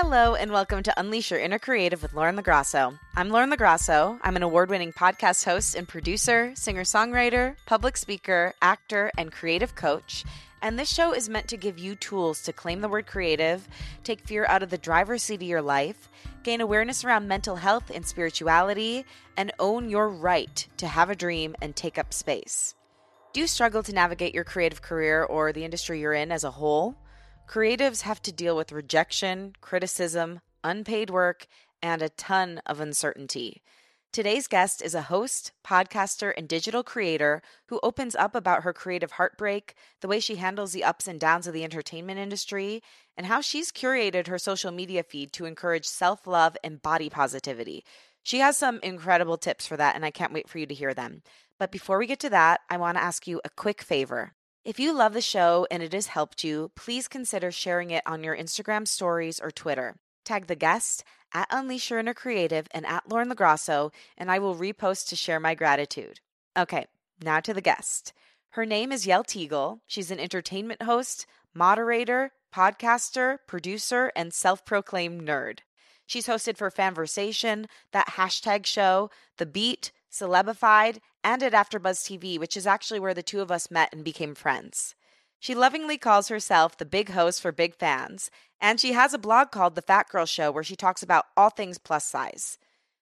Hello, and welcome to Unleash Your Inner Creative with Lauren LoGrasso. I'm Lauren LoGrasso. I'm an award winning podcast host and producer, singer songwriter, public speaker, actor, and creative coach. And this show is meant to give you tools to claim the word creative, take fear out of the driver's seat of your life, gain awareness around mental health and spirituality, and own your right to have a dream and take up space. Do you struggle to navigate your creative career or the industry you're in as a whole? Creatives have to deal with rejection, criticism, unpaid work, and a ton of uncertainty. Today's guest is a host, podcaster, and digital creator who opens up about her creative heartbreak, the way she handles the ups and downs of the entertainment industry, and how she's curated her social media feed to encourage self love and body positivity. She has some incredible tips for that, and I can't wait for you to hear them. But before we get to that, I want to ask you a quick favor. If you love the show and it has helped you, please consider sharing it on your Instagram stories or Twitter. Tag the guest at Unleash Your Inner Creative and at Lauren LoGrasso, and I will repost to share my gratitude. Okay, now to the guest. Her name is Yael Tygiel. She's an entertainment host, moderator, podcaster, producer, and self proclaimed nerd. She's hosted for Fanversation, that hashtag show, The Beat, Celebified, and at AfterBuzz TV, which is actually where the two of us met and became friends. She lovingly calls herself the big host for big fans, and she has a blog called The Fat Girl Show where she talks about all things plus size.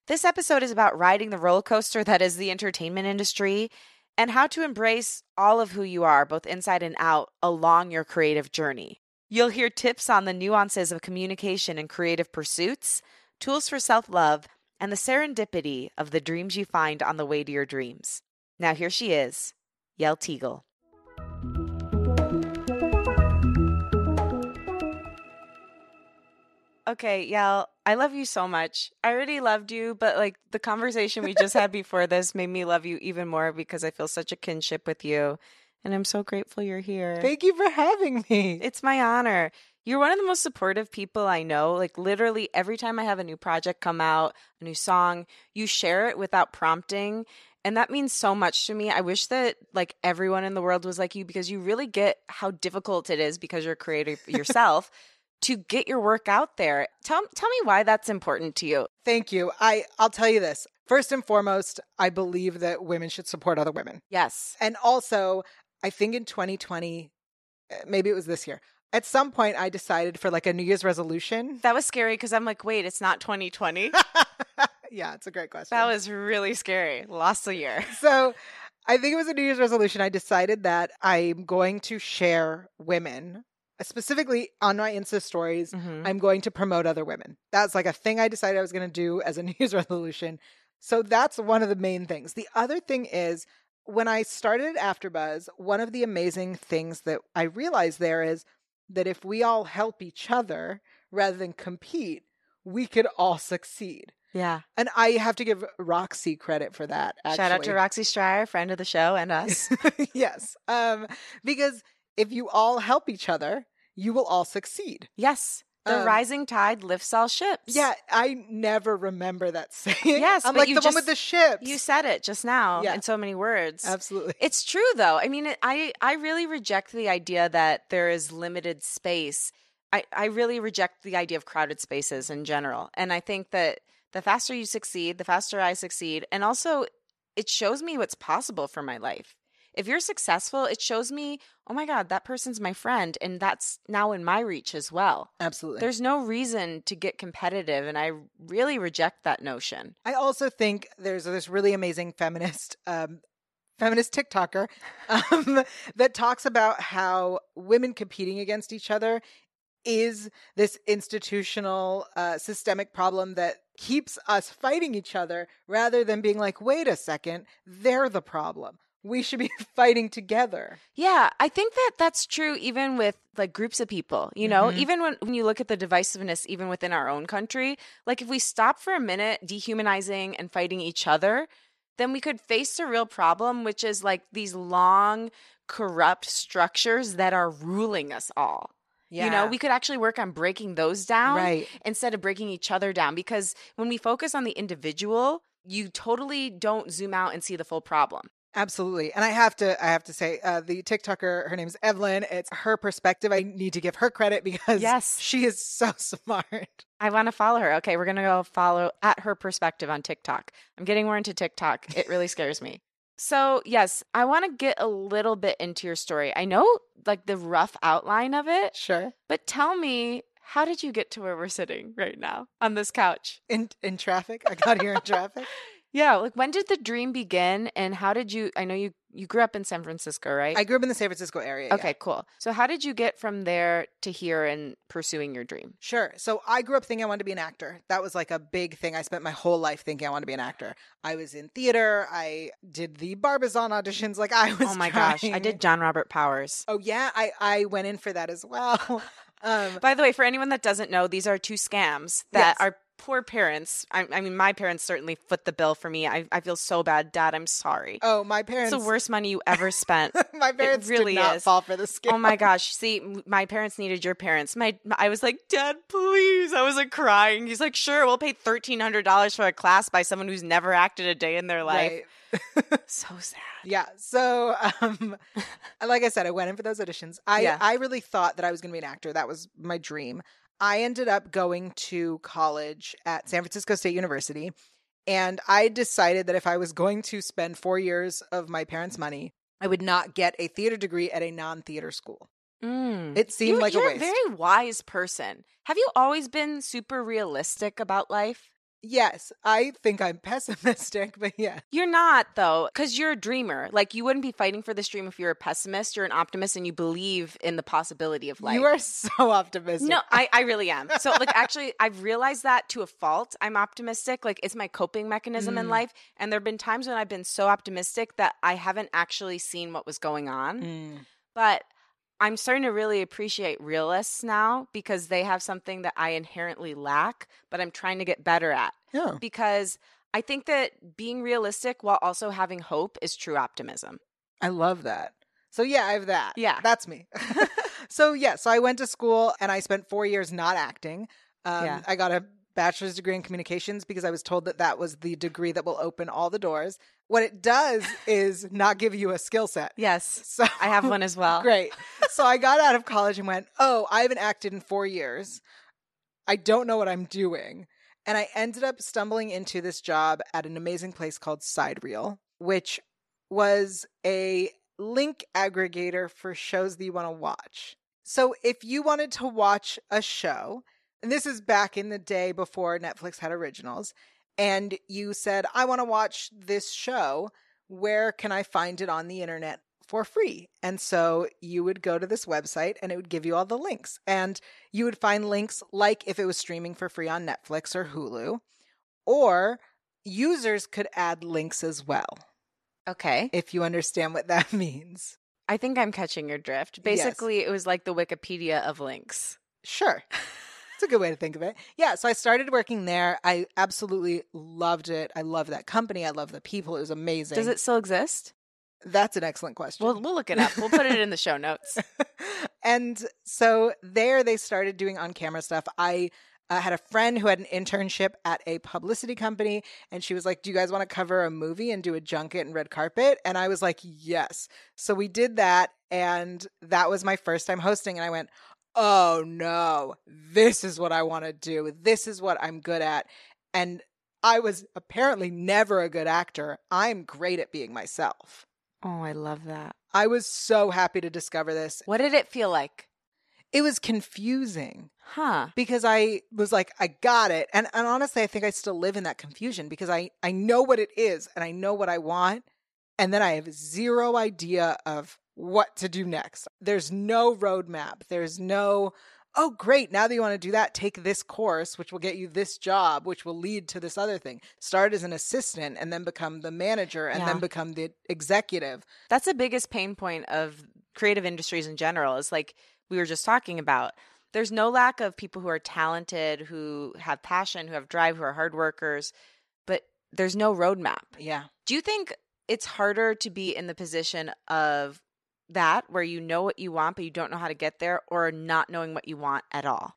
This episode is about riding the roller coaster that is the entertainment industry and how to embrace all of who you are, both inside and out, along your creative journey. You'll hear tips on the nuances of communication and creative pursuits, tools for self love, and the serendipity of the dreams you find on the way to your dreams. Now, here she is, Yael Tygiel. Okay, Yael, I love you so much. I already loved you, but like the conversation we just had before this made me love you even more because I feel such a kinship with you. And I'm so grateful you're here. Thank you for having me. It's my honor. You're one of the most supportive people I know. Like, literally, every time I have a new project come out, a new song, you share it without prompting. And that means so much to me. I wish that like everyone in the world was like you because you really get how difficult it is because you're a creator yourself to get your work out there. Tell tell me why that's important to you. Thank you. I I'll tell you this. First and foremost, I believe that women should support other women. Yes. And also, I think in 2020, eh, maybe it was this year, at some point I decided for like a New Year's resolution. That was scary because I'm like, wait, it's not 2020. yeah, it's a great question. that was really scary. Lost a year. so I think it was a New Year's resolution. I decided that I'm going to share women, specifically on my Insta stories. Mhm. I'm going to promote other women. That's like a thing I decided I was going to do as a New Year's resolution. So that's one of the main things. The other thing is when I started at AfterBuzz, one of the amazing things that I realized there is that if we all help each other rather than compete, we could all succeed. Yeah. And I have to give Roxy credit for that. Actually. Shout out to Roxy Striar, friend of the show, and us. yes. Um, because if you all help each other, you will all succeed. yes. The Um, rising tide lifts all ships. Yeah, I never remember that saying. Yes, I'm like you the one with the ships. You said it just now Yeah. in so many words. absolutely. It's true though. I mean, it, I I really reject the idea that there is limited space. I I really reject the idea of crowded spaces in general. And I think that the faster you succeed, the faster I succeed, and also it shows me what's possible for my life. If you're successful, it shows me, oh my god, that person's my friend and that's now in my reach as well. Absolutely. There's no reason to get competitive and I really reject that notion. I also think there's this really amazing feminist um, feminist TikToker um, that talks about how women competing against each other is this institutional uh, systemic problem that keeps us fighting each other rather than being like wait a second they're the problem we should be fighting together Yeah, I think that that's true even with like groups of people, you know, Mhm. even when, when you look at the divisiveness, even within our own country, like if we stop for a minute dehumanizing and fighting each other, then we could face a real problem, which is like these long, corrupt structures that are ruling us all. Yeah. You know, we could actually work on breaking those down right instead of breaking each other down because when we focus on the individual, you totally don't zoom out and see the full problem. Absolutely. And I have to I have to say uh, the TikToker her name's Evelyn. It's her perspective. I need to give her credit because Yes. she is so smart. I want to follow her. Okay, we're going to go follow at her perspective on TikTok. I'm getting more into TikTok. It really scares me. So, yes, I want to get a little bit into your story. I know like the rough outline of it, Sure. but tell me, how did you get to where we're sitting right now on this couch? In in traffic. I got here in traffic. Yeah, like when did the dream begin and how did you I know you you grew up in San Francisco, right? I grew up in the San Francisco area. yeah. Okay, cool. So how did you get from there to here and pursuing your dream? Sure. So I grew up thinking I wanted to be an actor. That was like a big thing. I spent my whole life thinking I wanted to be an actor. I was in theater. I did the Barbizon auditions. Like I was. Oh my gosh, I did John Robert Powers. Oh yeah, I I went in for that as well. um, By the way, for anyone that doesn't know, these are two scams that Yes. our poor parents, I, I mean, my parents certainly foot the bill for me. I, I feel so bad. Dad, I'm sorry. oh, my it's parents. the worst money you ever spent. my parents really did not is. fall for the scam. oh my gosh. See, my parents needed your parents. My, I was like, Dad, please. I was like crying. He's like, sure, we'll pay $1,300 for a class by someone who's never acted a day in their life. Right. So sad. Yeah. So, um, like I said, I went in for those auditions. I Yeah. I really thought that I was going to be an actor. That was my dream. I ended up going to college at San Francisco State University, and I decided that if I was going to spend four years of my parents' money, I would not get a theater degree at a non-theater school. Mm. It seemed You- like a waste. you're waste. very wise person. Have you always been super realistic about life? Yes, I think I'm pessimistic, but yeah. You're not though, because you're a dreamer. Like you wouldn't be fighting for this dream if you're a pessimist. You're an optimist and you believe in the possibility of life. You are so optimistic. no, I, I really am. So like actually I've realized that to a fault. I'm optimistic. Like it's my coping mechanism in Mm. life. And there have been times when I've been so optimistic that I haven't actually seen what was going on. Mm. But I'm starting to really appreciate realists now because they have something that I inherently lack, but I'm trying to get better at Yeah. because I think that being realistic while also having hope is true optimism. I love that. So yeah, I have that. Yeah. That's me. so yeah, so I went to school and I spent 4 years not acting. Um Yeah. I got a bachelor's degree in communications because I was told that that was the degree that will open all the doors. What it does is not give you a skill set. Yes, So I have one as well. Great. So I got out of college and went, "Oh, I haven't acted in 4 years. I don't know what I'm doing." And I ended up stumbling into this job at an amazing place called Sidereel, which was a link aggregator for shows that you want to watch. So if you wanted to watch a show, and this is back in the day before Netflix had originals, and you said, I want to watch this show, where can I find it on the internet for free? And so you would go to this website and it would give you all the links. And you would find links like if it was streaming for free on Netflix or Hulu, or users could add links as well, Okay. if you understand what that means. I think I'm catching your drift. Yes. Basically, it was like the Wikipedia of links. Sure. It's a good way to think of it. Yeah, so I started working there. I absolutely loved it. I love that company. I love the people. It was amazing. Does it still exist? That's an excellent question. We'll, we'll look it up. We'll put it in the show notes. and so there they started doing on camera stuff. I uh, had a friend who had an internship at a publicity company, and she was like, Do you guys want to cover a movie and do a junket and red carpet? And I was like, Yes. So we did that, and that was my first time hosting. And I went, Oh no, this is what I want to do. This is what I'm good at. And I was apparently never a good actor. I'm great at being myself. Oh, I love that. I was so happy to discover this. What did it feel like? It was confusing Huh. because I was like, I got it. And, and honestly, I think I still live in that confusion because I, I know what it is and I know what I want. And then I have zero idea of what to do next. There's no roadmap. There's no, oh, great. Now that you want to do that, take this course, which will get you this job, which will lead to this other thing. Start as an assistant and then become the manager and Yeah. then become the executive. That's the biggest pain point of creative industries in general is like we were just talking about. There's no lack of people who are talented, who have passion, who have drive, who are hard workers, but there's no roadmap. Yeah. Do you think it's harder to be in the position of that where you know what you want but you don't know how to get there or not knowing what you want at all?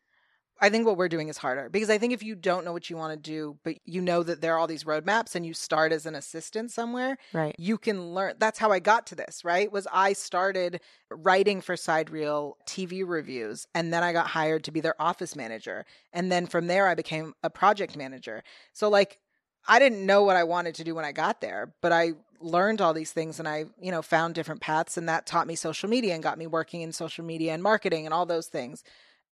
I think what we're doing is harder because I think if you don't know what you want to do, but you know that there are all these roadmaps and you start as an assistant somewhere, Right. you can learn. That's how I got to this, right? Was I started writing for Sidereel TV reviews and then I got hired to be their office manager. And then from there, I became a project manager. So, like, I didn't know what I wanted to do when I got there, but I learned all these things and I, you know, found different paths and that taught me social media and got me working in social media and marketing and all those things.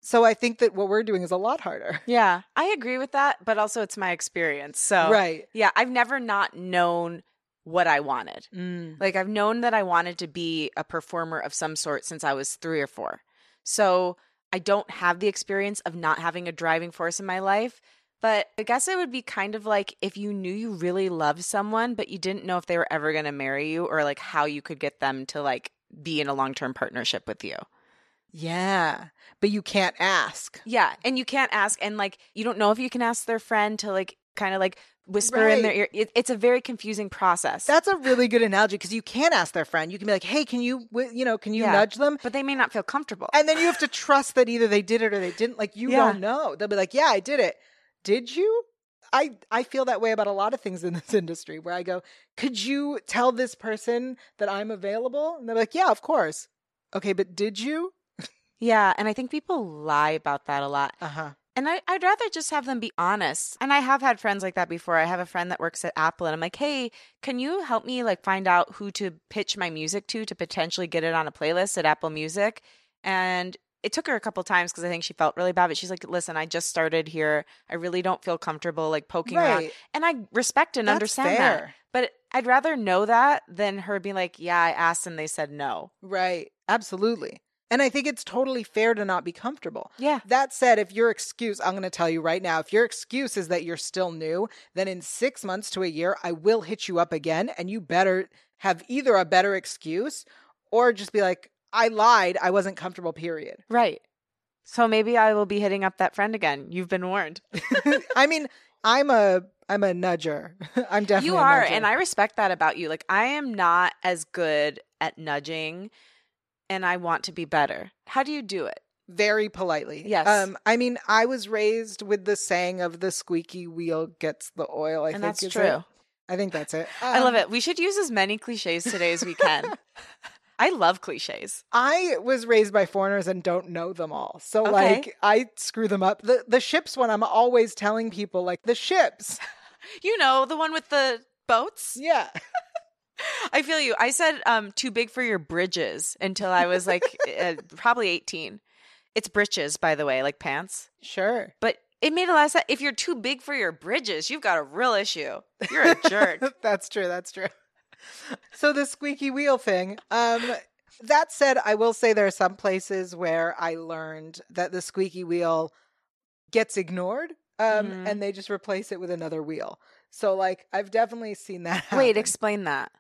So I think that what we're doing is a lot harder. Yeah, I agree with that, but also it's my experience. So, Right. yeah, I've never not known what I wanted. Mm. Like, I've known that I wanted to be a performer of some sort since I was three or four. So, I don't have the experience of not having a driving force in my life. But I guess it would be kind of like if you knew you really loved someone, but you didn't know if they were ever going to marry you or like how you could get them to like be in a long term partnership with you. Yeah. But you can't ask. Yeah. And you can't ask, and like, you don't know if you can ask their friend to like kind of like whisper in their ear. It, it's a very confusing process. That's a really good analogy because you can ask their friend. You can be like, "Hey, can you, you know, can you Yeah. nudge them?" but they may not feel comfortable. And then you have to trust that either they did it or they didn't. Like you Yeah. don't know. They'll be like, "Yeah, I did it." Did you? I I feel that way about a lot of things in this industry where I go, "Could you tell this person that I'm available?" And they're like, "Yeah, of course." Okay, but did you? yeah. And I think people lie about that a lot. Uh huh. And I, I'd rather just have them be honest. And I have had friends like that before. I have a friend that works at Apple, and I'm like, hey, can you help me like find out who to pitch my music to to potentially get it on a playlist at Apple Music? And it took her a couple times because I think she felt really bad. But she's like, listen, I just started here. I really don't feel comfortable like poking around. And I respect and That's understand that. But I'd rather know that than her being like, yeah, I asked and they said no. Right. Absolutely. And I think it's totally fair to not be comfortable. Yeah. That said, if your excuse, I'm going to tell you right now, if your excuse is that you're still new, then in six months to a year, I will hit you up again. And you better have either a better excuse or just be like, I lied. I wasn't comfortable, period. Right. So maybe I will be hitting up that friend again. You've been warned. I mean, I'm a. I'm a nudger. I'm definitely you are and i respect that about you like i am not as good at nudging and i want to be better how do you do it very politely. Yes. Um. I mean, I was raised with the saying of the squeaky wheel gets the oil. I and think that's is true it. I think that's it. i love Um, it we should use as many cliches today as we can i love cliches I was raised by foreigners and don't know them all. So Okay. like I screw them up. The the ships one I'm always telling people like the ships. you know the one with the boats Yeah. i feel you i said um too big for your bridges until i was like uh, probably 18 it's britches by the way like pants Sure. but it made a lot of sense if you're too big for your bridges you've got a real issue you're a jerk that's true. That's true. So the squeaky wheel thing. Um that said, I will say there are some places where I learned that the squeaky wheel gets ignored um Mhm. and they just replace it with another wheel. So like I've definitely seen that happen. Wait, explain that.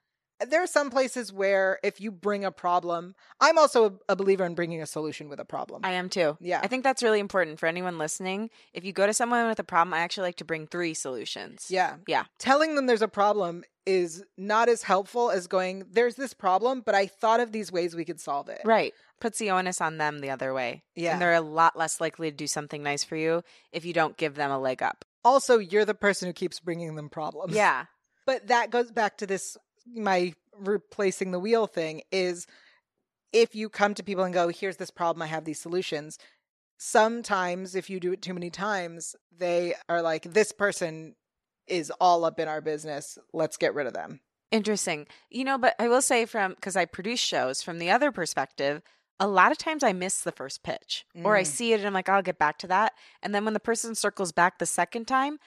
There are some places where if you bring a problem, I'm also a, believer in bringing a solution with a problem. I am too. yeah. I think that's really important for anyone listening. If you go to someone with a problem, I actually like to bring three solutions. yeah. Yeah. Telling them there's a problem is not as helpful as going, there's this problem, but I thought of these ways we could solve it. Right. Puts the onus on them the other way. Yeah. And they're a lot less likely to do something nice for you if you don't give them a leg up. Also, you're the person who keeps bringing them problems. Yeah. But that goes back to this my replacing the wheel thing is if you come to people and go, here's this problem, I have these solutions. Sometimes, if you do it too many times, they are like, this person is all up in our business. Let's get rid of them. Interesting. You know, but I will say from because I produce shows from the other perspective, a lot of times I miss the first pitch or I Mm. see it and I'm like, I'll get back to that. And then when the person circles back the second time,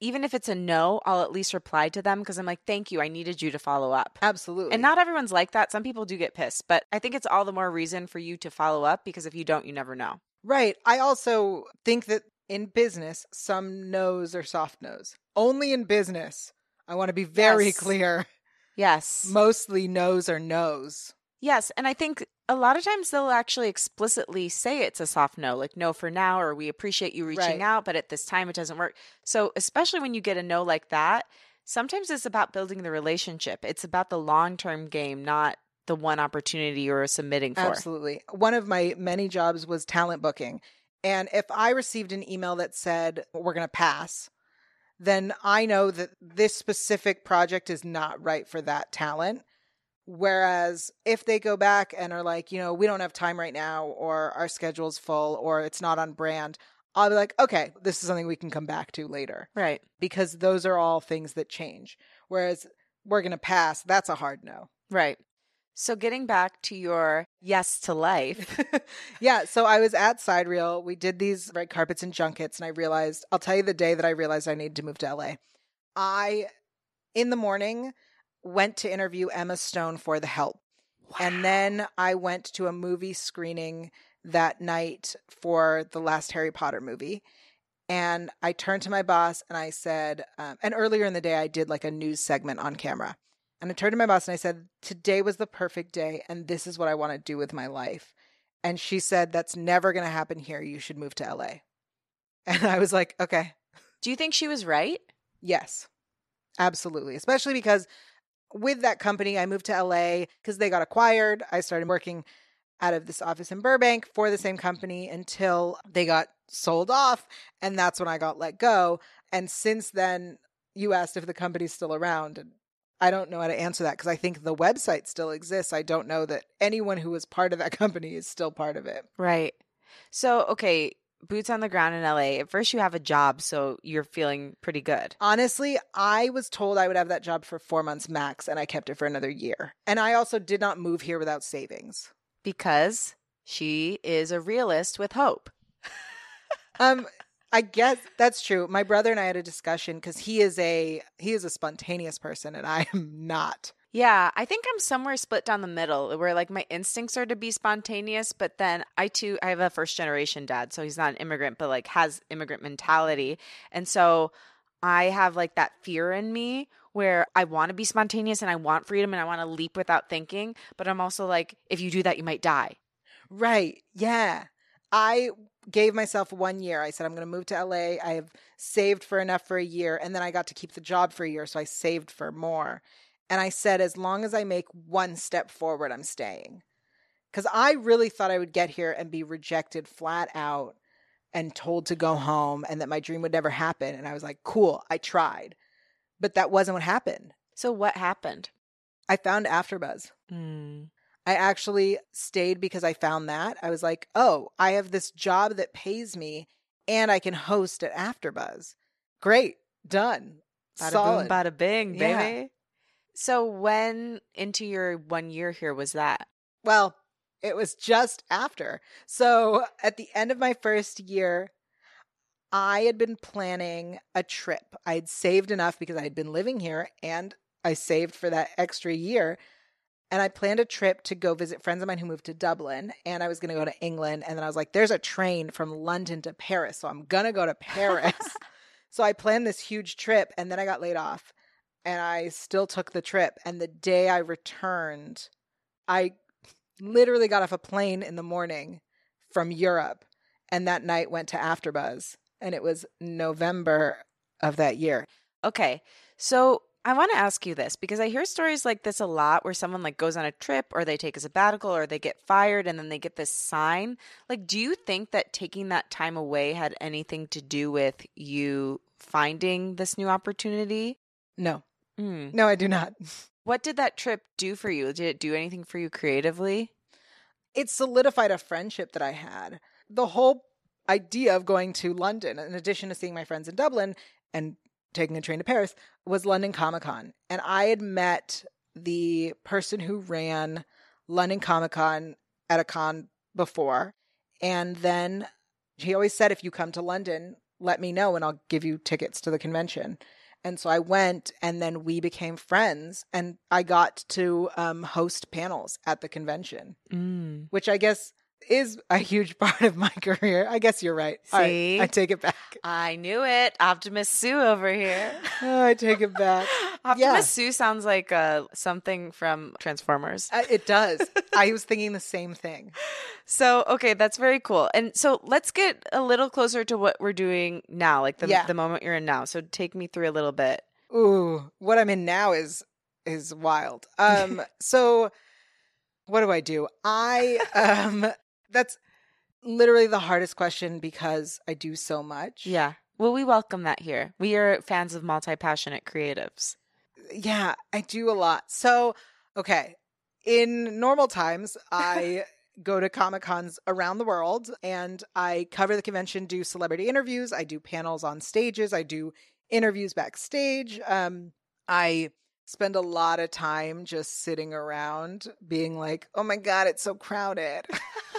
even if it's a no, I'll at least reply to them because I'm like, thank you. I needed you to follow up. Absolutely. And not everyone's like that. Some people do get pissed, but I think it's all the more reason for you to follow up because if you don't, you never know. right. I also think that in business, some no's are soft no's. Only in business. I want to be very Yes. clear. Yes. Mostly no's are no's. Yes, and I think a lot of times they'll actually explicitly say it's a soft no, like no for now, or we appreciate you reaching Right. out, but at this time it doesn't work. So, especially when you get a no like that, sometimes it's about building the relationship. It's about the long term game, not the one opportunity you're submitting for. Absolutely. One of my many jobs was talent booking. And if I received an email that said, we're going to pass, then I know that this specific project is not right for that talent. Whereas if they go back and are like, you know, we don't have time right now, or our schedule's full, or it's not on brand, I'll be like, okay, this is something we can come back to later. Right. Because those are all things that change. Whereas we're going to pass, that's a hard no. Right. So getting back to your yes to life. yeah, so I was at Sidereel. We did these red carpets and junkets, and I realized, I'll tell you the day that I realized I needed to move to LA. I, in the morning, went to interview Emma Stone for The Help. Wow. And then I went to a movie screening that night for the last Harry Potter movie. And I turned to my boss and I said, um, and earlier in the day, I did like a news segment on camera. And I turned to my boss and I said, Today was the perfect day, and this is what I want to do with my life. And she said, That's never going to happen here. You should move to LA. And I was like, Okay. Do you think she was right? Yes, absolutely. Especially because with that company, I moved to LA because they got acquired. I started working out of this office in Burbank for the same company until they got sold off. And that's when I got let go. And since then, you asked if the company's still around. And I don't know how to answer that because I think the website still exists. I don't know that anyone who was part of that company is still part of it. Right. So, okay, boots on the ground in LA. At first, you have a job, so you're feeling pretty good. Honestly, I was told I would have that job for four months max, and I kept it for another year. And I also did not move here without savings because she is a realist with hope. um, I guess that's true. My brother and I had a discussion because he is a he is a spontaneous person and I am not. Yeah, I think I'm somewhere split down the middle where like my instincts are to be spontaneous, but then I too I have a first generation dad, so he's not an immigrant, but like has immigrant mentality. And so I have like that fear in me where I want to be spontaneous and I want freedom and I want to leap without thinking, but I'm also like if you do that you might die. Right. Yeah. I gave myself one year. I said, I'm going to move to LA. I have saved for enough for a year. And then I got to keep the job for a year. So I saved for more. And I said, as long as I make one step forward, I'm staying. Because I really thought I would get here and be rejected flat out and told to go home and that my dream would never happen. And I was like, cool, I tried. But that wasn't what happened. So what happened? I found AfterBuzz. Mm. I actually stayed because I found that. I was like, oh, I have this job that pays me and I can host at AfterBuzz. Great, done. Bada Solid. boom, bada bing, baby. Yeah. So when into your one year here was that? Well, it was just after. So at the end of my first year, I had been planning a trip. I had saved enough because I had been living here and I saved for that extra year and I planned a trip to go visit friends of mine who moved to Dublin, and I was going to go to England. And then I was like, there's a train from London to Paris, so I'm going to go to Paris. so I planned this huge trip, and then I got laid off, and I still took the trip. And the day I returned, I literally got off a plane in the morning from Europe, and that night went to AfterBuzz, and it was November of that year. Okay, so I want to ask you this because I hear stories like this a lot where someone like goes on a trip or they take a sabbatical or they get fired and then they get this sign. Like do you think that taking that time away had anything to do with you finding this new opportunity? No. Mm. No, I do not. What did that trip do for you? Did it do anything for you creatively? It solidified a friendship that I had. The whole idea of going to London, in addition to seeing my friends in Dublin and taking a train to Paris was London Comic Con. And I had met the person who ran London Comic Con at a con before. And then he always said, if you come to London, let me know and I'll give you tickets to the convention. And so I went and then we became friends and I got to um, host panels at the convention, mm. which I guess is a huge part of my career. I guess you're right. See, I take it back. I knew it. Optimus Sue over here. oh, I take it back. Optimus yeah. Sue sounds like uh, something from Transformers. Uh, it does. I was thinking the same thing. So, okay, that's very cool. And so let's get a little closer to what we're doing now, like the, yeah. the moment you're in now. So take me through a little bit. Ooh, what I'm in now is is wild. Um, so what do I do? I um that's literally the hardest question because I do so much. Yeah. Well, we welcome that here. We are fans of multi passionate creatives. Yeah, I do a lot. So, okay. In normal times, I go to Comic Cons around the world and I cover the convention, do celebrity interviews, I do panels on stages, I do interviews backstage. Um, I spend a lot of time just sitting around being like, oh my God, it's so crowded.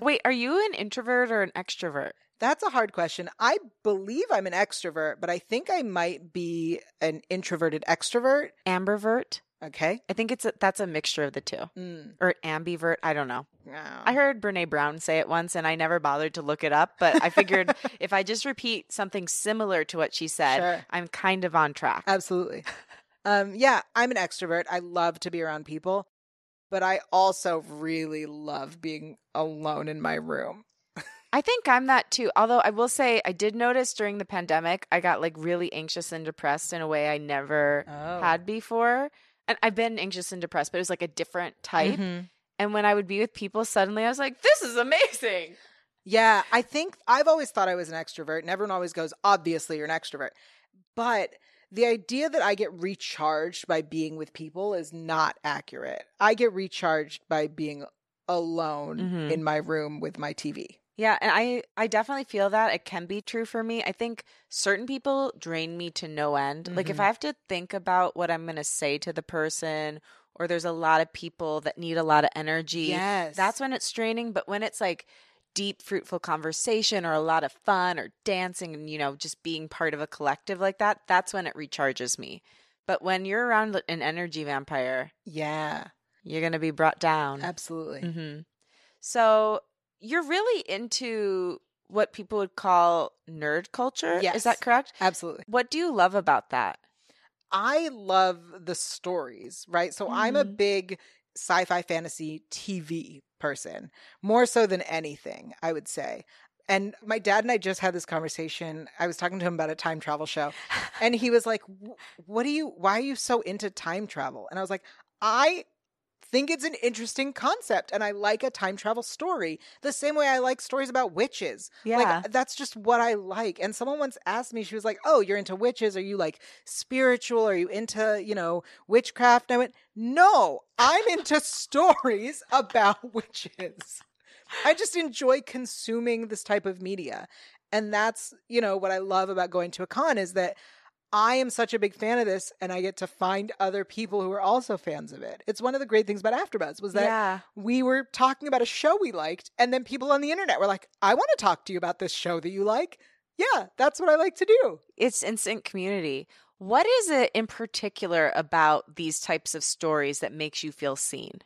Wait, are you an introvert or an extrovert? That's a hard question. I believe I'm an extrovert, but I think I might be an introverted extrovert. Ambivert? Okay. I think it's a, that's a mixture of the two. Mm. Or ambivert. I don't know. No. I heard Brene Brown say it once and I never bothered to look it up, but I figured if I just repeat something similar to what she said, Sure. I'm kind of on track. Absolutely. Um, yeah, I'm an extrovert. I love to be around people, but I also really love being alone in my room. I think I'm that too. Although I will say I did notice during the pandemic, I got like really anxious and depressed in a way I never Oh. had before. And I've been anxious and depressed, but it was like a different type. Mhm. And when I would be with people, suddenly I was like, this is amazing. Yeah, I think I've always thought I was an extrovert, and everyone always goes, obviously, you're an extrovert. But the idea that I get recharged by being with people is not accurate. I get recharged by being alone Mhm. in my room with my TV. Yeah, and I I definitely feel that it can be true for me. I think certain people drain me to no end. Like if Mhm. I have to think about what I'm going to say to the person or there's a lot of people that need a lot of energy, Yes. that's when it's draining, but when it's like deep fruitful conversation or a lot of fun or dancing and you know just being part of a collective like that, that's when it recharges me. But when you're around an energy vampire, Yeah, you're going to be brought down. absolutely. hmm So you're really into what people would call nerd culture. Is that correct? Absolutely. What do you love about that? I love the stories, right? So I'm a Mhm. big sci fi fantasy TV person, more so than anything, I would say. And my dad and I just had this conversation. I was talking to him about a time travel show, and he was like, What do you, why are you so into time travel? And I was like, I think it's an interesting concept and I like a time travel story the same way I like stories about witches. Yeah. Like that's just what I like. And someone once asked me, she was like, "Oh, you're into witches? Are you like spiritual? Are you into, you know, witchcraft?" And I went, "No, I'm into stories about witches. I just enjoy consuming this type of media." And that's, you know, what I love about going to a con is that I am such a big fan of this and I get to find other people who are also fans of it. It's one of the great things about AfterBuzz was that yeah. we were talking about a show we liked, and then people on the internet were like, I want to talk to you about this show that you like. Yeah, that's what I like to do. It's instant community. What is it in particular about these types of stories that makes you feel seen?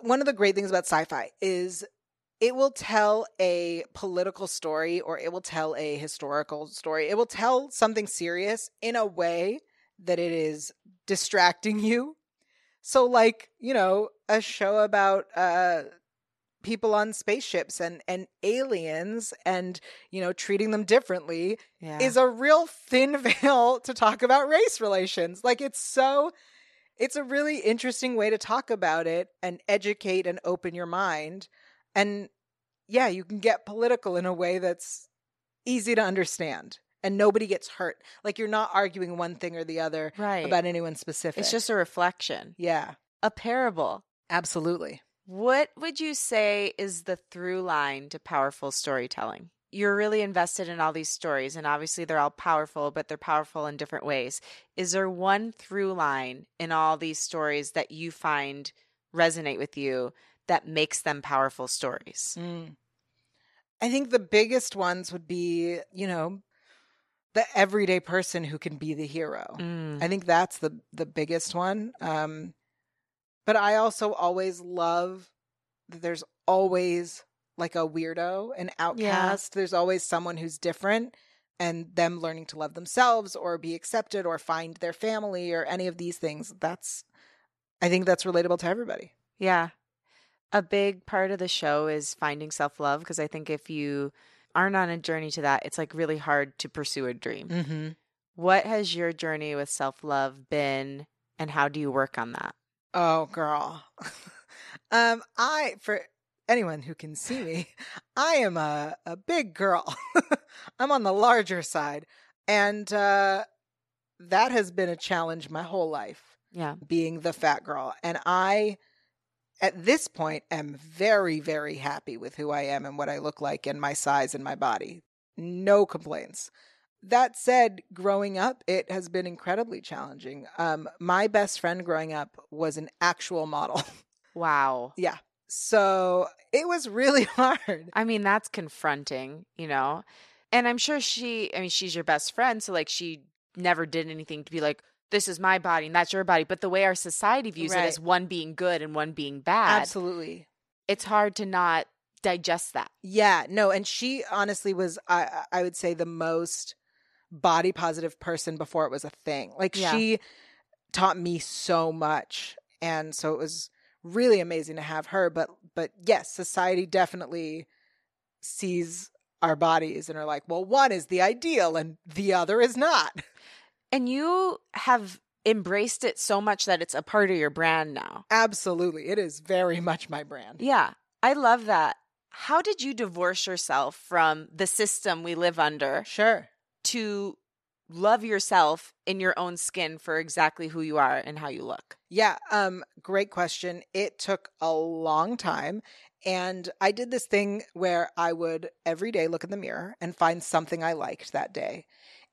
One of the great things about sci fi is it will tell a political story or it will tell a historical story. It will tell something serious in a way that it is distracting you. So, like, you know, a show about, uh, people on spaceships and and aliens and you know treating them differently Yeah. is a real thin veil to talk about race relations. Like it's so it's a really interesting way to talk about it and educate and open your mind. And yeah, you can get political in a way that's easy to understand and nobody gets hurt. Like you're not arguing one thing or the other right. about anyone specific. it's just a reflection. yeah, A parable. absolutely. What would you say is the through line to powerful storytelling? You're really invested in all these stories, and obviously they're all powerful, but they're powerful in different ways. Is there one through line in all these stories that you find resonate with you that makes them powerful stories? Mm. I think the biggest ones would be, you know, the everyday person who can be the hero. Mm. I think that's the the biggest one. Um, but I also always love that there's always like a weirdo, an outcast. There's always someone who's different, and them learning to love themselves or be accepted or find their family or any of these things. That's, I think that's relatable to everybody. Yeah. A big part of the show is finding self love because I think if you aren't on a journey to that, it's like really hard to pursue a dream. Mm-hmm. What has your journey with self love been, and how do you work on that? Oh, girl. um, I for anyone who can see me, I am a, a big girl. I'm on the larger side. And uh, that has been a challenge my whole life, Yeah. being the fat girl. And I, at this point, am very, very happy with who I am and what I look like and my size and my body. No complaints. That said, growing up, it has been incredibly challenging. Um, my best friend growing up was an actual model. Wow. Yeah. So it was really hard. I mean, that's confronting, you know? And I'm sure she, I mean, she's your best friend. So, like, she never did anything to be like, this is my body and that's your body. But the way our society views it as one being good and one being bad, Absolutely. it's hard to not digest that. Yeah, no, and she honestly was I I would say the most body positive person before it was a thing. Like Yeah. she taught me so much and so it was really amazing to have her but but yes, society definitely sees our bodies and are like, "Well, one is the ideal and the other is not." And you have embraced it so much that it's a part of your brand now. Absolutely. It is very much my brand. Yeah, I love that. How did you divorce yourself from the system we live under Sure. to love yourself in your own skin for exactly who you are and how you look? Yeah, um great question. It took a long time and I did this thing where I would every day look in the mirror and find something I liked that day.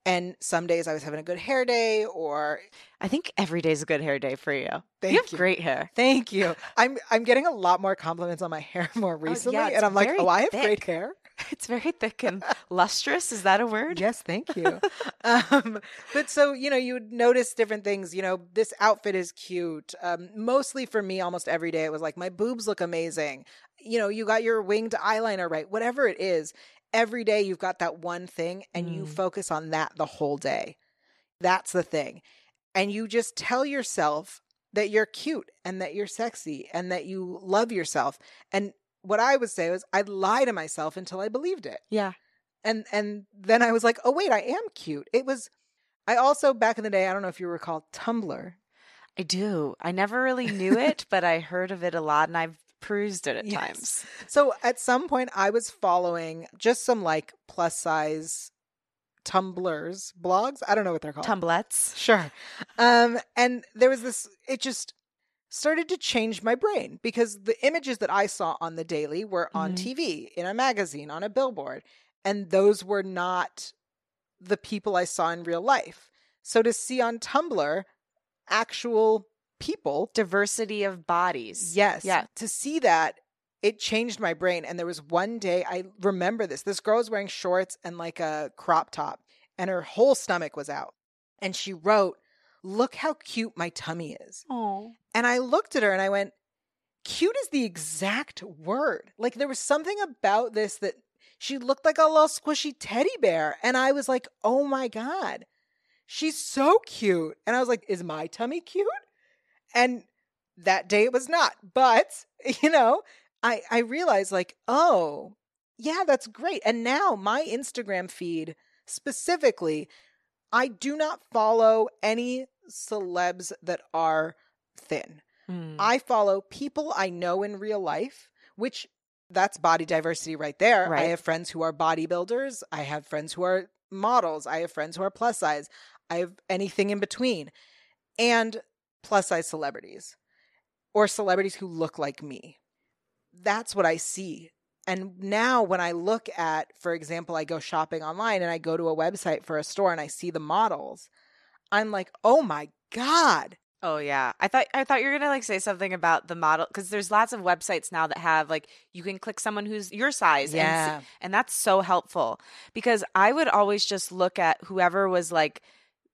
And some days I was having a good hair day or I think every day is a good hair day for you. Thank you You have you. great hair. thank you. I'm I'm getting a lot more compliments on my hair more recently it's and I'm like, "Oh, I have great hair." It's very thick and lustrous. Is that a word? Yes, thank you. um, but so you know, you would notice different things. You know, this outfit is cute. Um, mostly for me, almost every day, it was like my boobs look amazing. You know, you got your winged eyeliner right. Whatever it is, every day you've got that one thing, and you Mm. focus on that the whole day. That's the thing, and you just tell yourself that you're cute and that you're sexy and that you love yourself. And what I would say was, I'd lie to myself until I believed it Yeah. and and then I was like, oh wait, I am cute. It was. I also back in the day, I don't know if you recall Tumblr. I do. I never really knew it, but I heard of it a lot and I've perused it at Yes. times. So at some point, I was following just some like plus size tumblers blogs. I don't know what they're called. Tumblets. Sure. Um, and there was this, it just started to change my brain because the images that I saw on the daily were on Mhm. TV, in a magazine, on a billboard, and those were not the people I saw in real life. So to see on Tumblr actual people, Diversity of bodies. yes, Yeah. to see that, it changed my brain. And there was one day, I remember this. This girl was wearing shorts and like a crop top, and her whole stomach was out. And she wrote, Look how cute my tummy is. Oh. And I looked at her and I went, Cute is the exact word. Like there was something about this that she looked like a little squishy teddy bear. And I was like, Oh my God, she's so cute. And I was like, Is my tummy cute? And that day it was not. But, you know, I, I realized like, oh, yeah, that's great. And now my Instagram feed specifically, I do not follow any celebs that are thin. Mm. I follow people I know in real life, which that's body diversity right there. I have friends who are bodybuilders. I have friends who are models. I have friends who are plus size. I have anything in between. And plus size celebrities or celebrities who look like me. That's what I see. And now when I look at, for example, I go shopping online and I go to a website for a store and I see the models, I'm like, oh my God. Oh yeah. I thought I thought you were gonna like say something about the model because there's lots of websites now that have like you can click someone who's your size and Yeah. see, and that's so helpful because I would always just look at whoever was like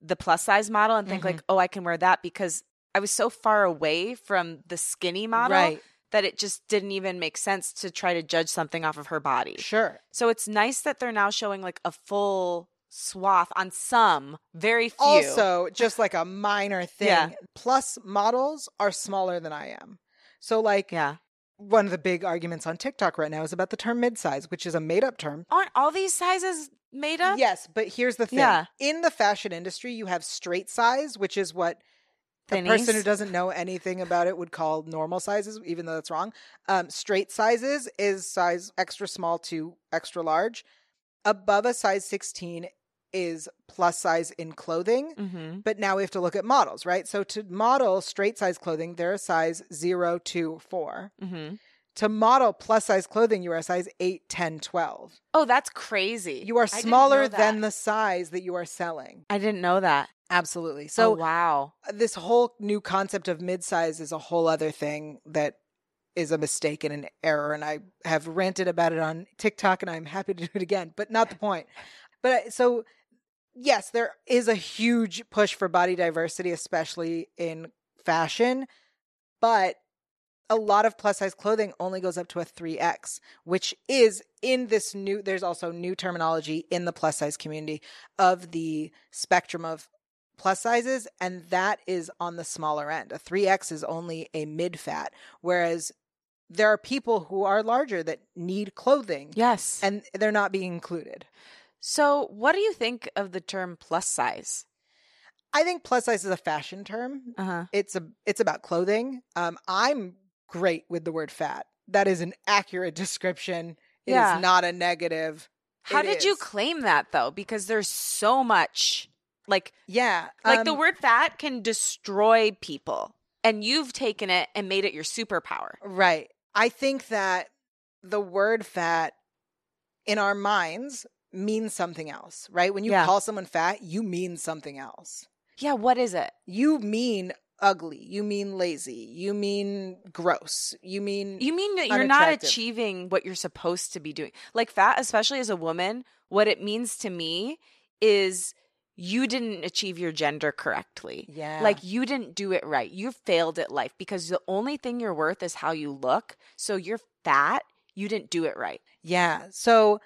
the plus size model and think Mhm. like oh I can wear that because I was so far away from the skinny model Right. that it just didn't even make sense to try to judge something off of her body. Sure. So it's nice that they're now showing like a full swath on some, very few. Also, just like a minor thing, Yeah. plus models are smaller than I am. So, like, yeah. one of the big arguments on TikTok right now is about the term midsize, which is a made up term. Aren't all these sizes made up? Yes, but here's the thing Yeah. in the fashion industry, you have straight size, which is what a person who doesn't know anything about it would call normal sizes, even though that's wrong. Um, straight sizes is size extra small to extra large. Above a size 16 is plus size in clothing. Mm-hmm. But now we have to look at models, right? So to model straight size clothing, they're a size 0 to 4. Mm-hmm. To model plus size clothing, you are a size 8, 10, 12. Oh, that's crazy. You are smaller than the size that you are selling. I didn't know that. Absolutely. So So wow. Uh, this whole new concept of mid-size is a whole other thing that is a mistake and an error and i have ranted about it on tiktok and i'm happy to do it again but not the point but uh, so yes there is a huge push for body diversity especially in fashion but a lot of plus size clothing only goes up to a 3x which is in this new there's also new terminology in the plus size community of the spectrum of plus sizes and that is on the smaller end a 3x is only a mid fat whereas there are people who are larger that need clothing Yes. and they're not being included so, what do you think of the term plus size? i think plus size is a fashion term Uh huh. it's a it's about clothing um i'm great with the word fat that is an accurate description It is Yeah. not a negative How It did you claim that though? Because there's so much like yeah like the um, word fat can destroy people. And you've taken it and made it your superpower. Right. I think that the word fat in our minds means something else, right? When you Yeah. call someone fat, you mean something else. Yeah, what is it? You mean ugly. You mean lazy. You mean gross. You mean You mean that you're not achieving what you're supposed to be doing. Like fat, especially as a woman, what it means to me is you didn't achieve your gender correctly. yeah. Like you didn't do it right. You failed at life because the only thing you're worth is how you look. So you're fat, you didn't do it right. yeah. So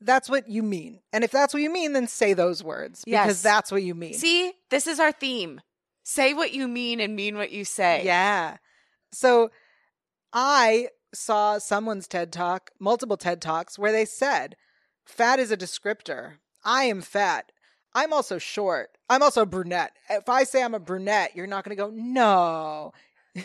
that's what you mean. And if that's what you mean, then say those words Yes. because that's what you mean. See, this is our theme. Say what you mean and mean what you say. Yeah. So I saw someone's TED Talk, multiple TED Talks, where they said, fat is a descriptor. I am fat. I'm also short. I'm also a brunette. If I say I'm a brunette, you're not going to go, no.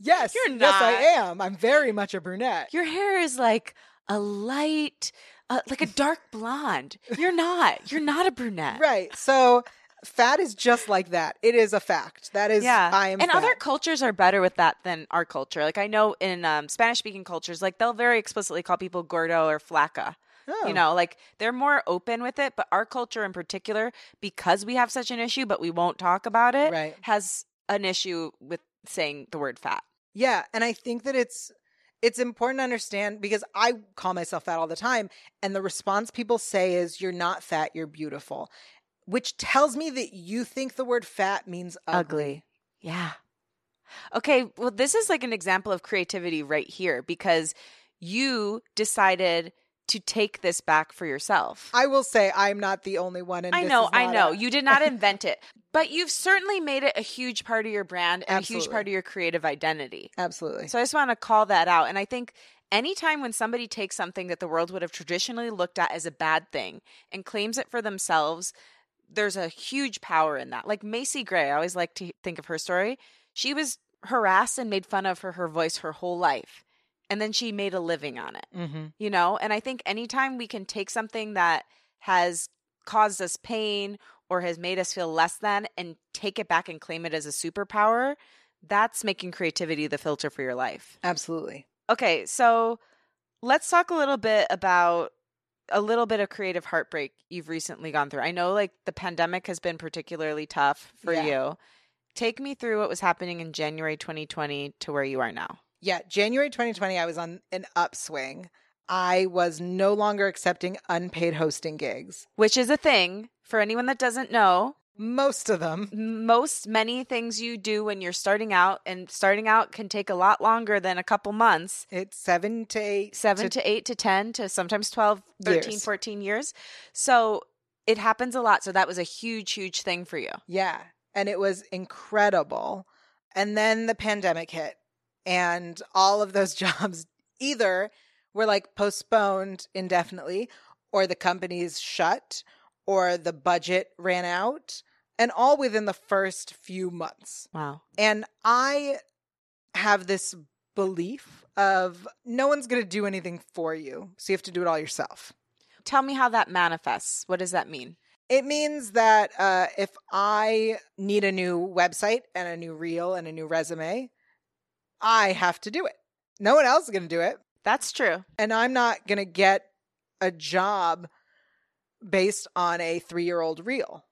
yes, You're not. yes, I am. I'm very much a brunette. Your hair is like a light, uh, like a dark blonde. You're not. You're not a brunette. Right. So fat is just like that. It is a fact. That is, yeah I am and fat. other cultures are better with that than our culture like i know in um, spanish speaking cultures like they'll very explicitly call people gordo or flaca Oh. you know like they're more open with it but our culture in particular because we have such an issue but we won't talk about it, Right. has an issue with saying the word fat Yeah, and I think that it's it's important to understand because I call myself fat all the time and the response people say is you're not fat, you're beautiful, which tells me that you think the word fat means ugly. yeah okay well this is like an example of creativity right here because you decided to take this back for yourself I will say I'm not the only one and I this know, I know. a- You did not invent it, but you've certainly made it a huge part of your brand and a huge part of your creative identity. Absolutely. So I just want to call that out. And I think anytime when somebody takes something that the world would have traditionally looked at as a bad thing and claims it for themselves, there's a huge power in that. Like Macy Gray, I always like to think of her story. She was harassed and made fun of for her voice her whole life. And then she made a living on it hmm you know? And i think anytime we can take something that has caused us pain or has made us feel less than and take it back and claim it as a superpower that's making creativity the filter for your life. Absolutely. okay so let's talk a little bit about a little bit of creative heartbreak you've recently gone through. I know like the pandemic has been particularly tough for Yeah. you. Take me through what was happening in january 2020 to where you are now Yeah, January 2020 I was on an upswing. I was no longer accepting unpaid hosting gigs. which is a thing for anyone that doesn't know Most of them. most many things you do when you're starting out and starting out can take a lot longer than a couple months It's 7 to 8 7 to, 8 to 10 to sometimes 12 13 Years. 14 years so it happens a lot so that was a huge huge thing for you Yeah. And it was incredible. And then the pandemic hit, and all of those jobs either were like postponed indefinitely, or the companies shut, or the budget ran out. and all within the first few months. Wow. And I have this belief of no one's going to do anything for you. So you have to do it all yourself. Tell me how that manifests. What does that mean? It means that uh, if I need a new website and a new reel and a new resume, I have to do it. No one else is going to do it. That's true. And I'm not going to get a job based on a three year old reel.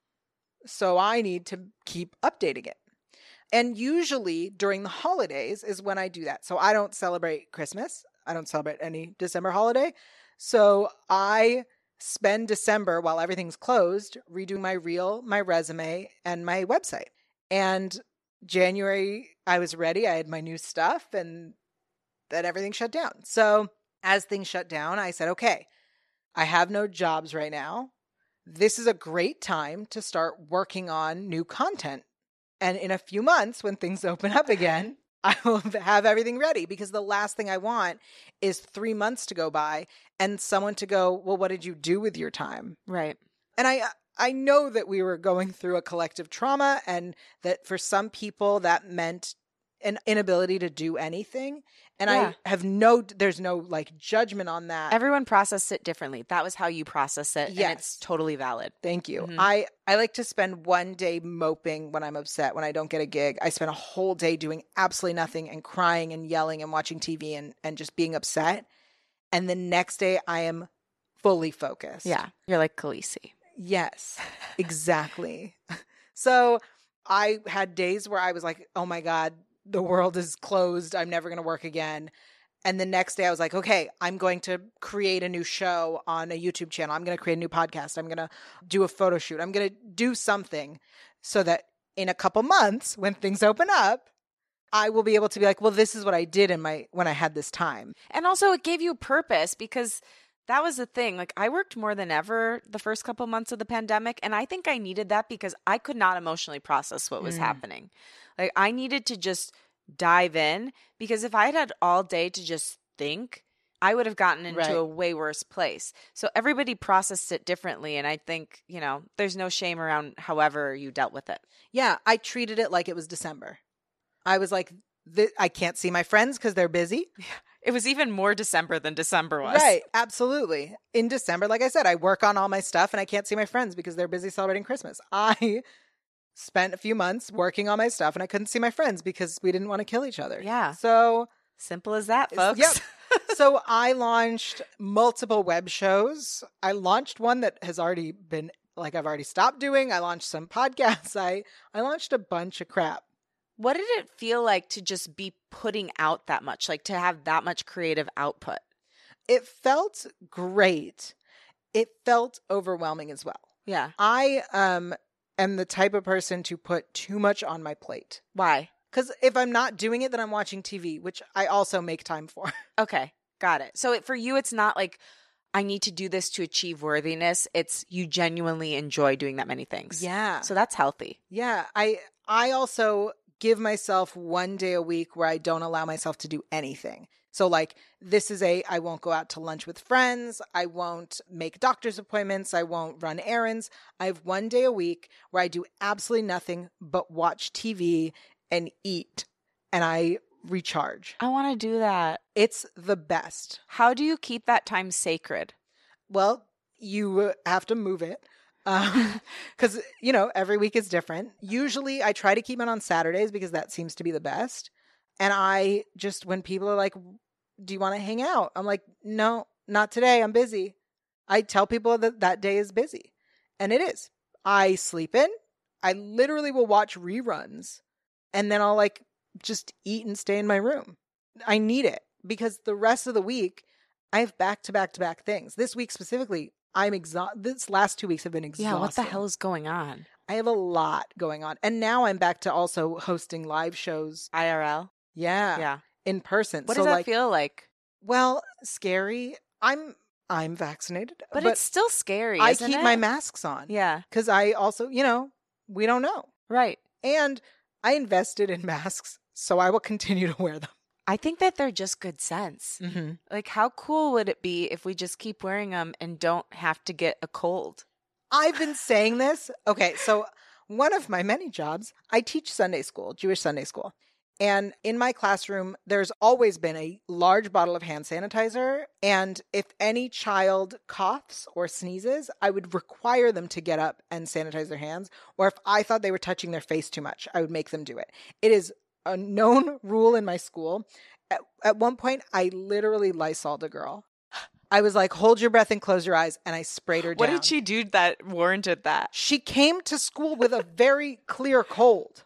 So I need to keep updating it. And usually during the holidays is when I do that. So I don't celebrate Christmas. I don't celebrate any December holiday. So I spend December while everything's closed redoing my reel, my resume, and my website. And January, I was ready. I had my new stuff, and then everything shut down. So as things shut down, I said, okay, I have no jobs right now. This is a great time to start working on new content. And in a few months, when things open up again, I will have everything ready because the last thing I want is three months to go by and someone to go, Well, what did you do with your time? Right. And I, uh, I know that we were going through a collective trauma and that for some people that meant an inability to do anything. And Yeah. I have no, there's no like judgment on that. Everyone processed it differently. That was how you process it. And it's totally valid. Thank you. Mhm. I I like to spend one day moping when I'm upset when I don't get a gig. I spend a whole day doing absolutely nothing and crying and yelling and watching TV and and just being upset. And the next day I am fully focused. Yeah. You're like Khaleesi. Yes. Exactly. so I had days where I was like, "Oh my god, the world is closed. I'm never going to work again." And the next day I was like, "Okay, I'm going to create a new show on a YouTube channel. I'm going to create a new podcast. I'm going to do a photo shoot. I'm going to do something so that in a couple months when things open up, I will be able to be like, "Well, this is what I did in my when I had this time." And also, it gave you purpose because that was the thing. Like, I worked more than ever the first couple months of the pandemic. And I think I needed that because I could not emotionally process what was Mm. happening. Like, I needed to just dive in because if I had had all day to just think, I would have gotten into Right. a way worse place. So everybody processed it differently. And I think, you know, there's no shame around however you dealt with it. Yeah, I treated it like it was December. I was like, I can't see my friends because they're busy. It was even more December than December was. Right, absolutely. In December, like I said, I work on all my stuff and I can't see my friends because they're busy celebrating Christmas. I spent a few months working on my stuff and I couldn't see my friends because we didn't want to kill each other. Yeah. So, Simple as that, folks. yep. so I launched multiple web shows. I launched one that has already been like I've already stopped doing. I launched some podcasts. I I launched a bunch of crap. What did it feel like to just be putting out that much, like to have that much creative output? It felt great. It felt overwhelming as well. Yeah. I um am the type of person to put too much on my plate. Why? Cuz if I'm not doing it then I'm watching TV, which I also make time for. Okay. Got it. So it, for you, it's not like I need to do this to achieve worthiness. It's you genuinely enjoy doing that many things. yeah. So that's healthy. Yeah, I I also give myself one day a week where I don't allow myself to do anything. So like this is a I won't go out to lunch with friends, I won't make doctor's appointments, I won't run errands. I have one day a week where I do absolutely nothing but watch TV and eat and I recharge. I want to do that. It's the best. How do you keep that time sacred? Well, you have to move it. Um, cuz you know, every week is different. Usually I try to keep it on Saturdays because that seems to be the best. And I just when people are like, "Do you want to hang out?" I'm like, "No, not today. I'm busy." I tell people that that day is busy. And it is. I sleep in. I literally will watch reruns and then I'll like just eat and stay in my room. I need it because the rest of the week I have back to back to back things. This week specifically, I'm exhausted. This last two weeks have been exhausting. Yeah. What the hell is going on? I have a lot going on. And now I'm back to also hosting live shows. IRL. Yeah. Yeah. In person. What so does that like, feel like? well, scary. I'm I'm vaccinated, But, it's still scary. I keep it? my masks on. Yeah. Because I also, you know, we don't know. Right. And I invested in masks, so I will continue to wear them. I think that they're just good sense. Mm-hmm. Like, how cool would it be if we just keep wearing them and don't have to get a cold? I've been saying this. Okay, so one of my many jobs, I teach Sunday school, Jewish Sunday school. And in my classroom, there's always been a large bottle of hand sanitizer. And if any child coughs or sneezes, I would require them to get up and sanitize their hands. Or if I thought they were touching their face too much, I would make them do it. It is a known rule in my school. At, at one point, I literally Lysoled a girl. I was like, hold your breath and close your eyes. And I sprayed her What did she do that warranted that? She came to school with a very clear cold.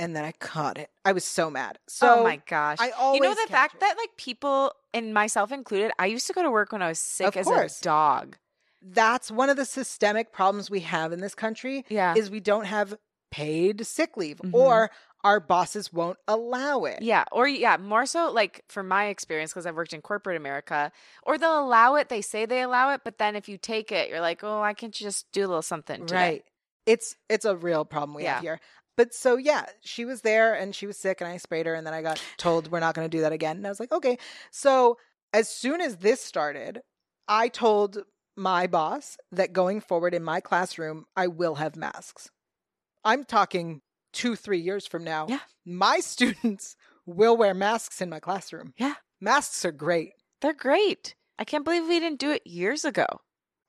And then I caught it. I was so mad. So oh my gosh. I always you know the fact it. that like people and myself included, I used to go to work when I was sick Of as course. a dog. that's one of the systemic problems we have in this country Yeah. is we don't have paid sick leave Mhm. or our bosses won't allow it. Yeah, or yeah, more so like from my experience because I've worked in corporate America, or they'll allow it. They say they allow it, but then if you take it, you're like, oh, I can't you just do a little something. Today. Right. It's it's a real problem we Yeah. have here. But so yeah, she was there and she was sick and I sprayed her and then I got told we're not going to do that again. And I was like, "Okay." So as soon as this started, I told my boss that going forward in my classroom, I will have masks. I'm talking 2-3 years from now. Yeah. My students will wear masks in my classroom. Yeah. Masks are great. They're great. I can't believe we didn't do it years ago.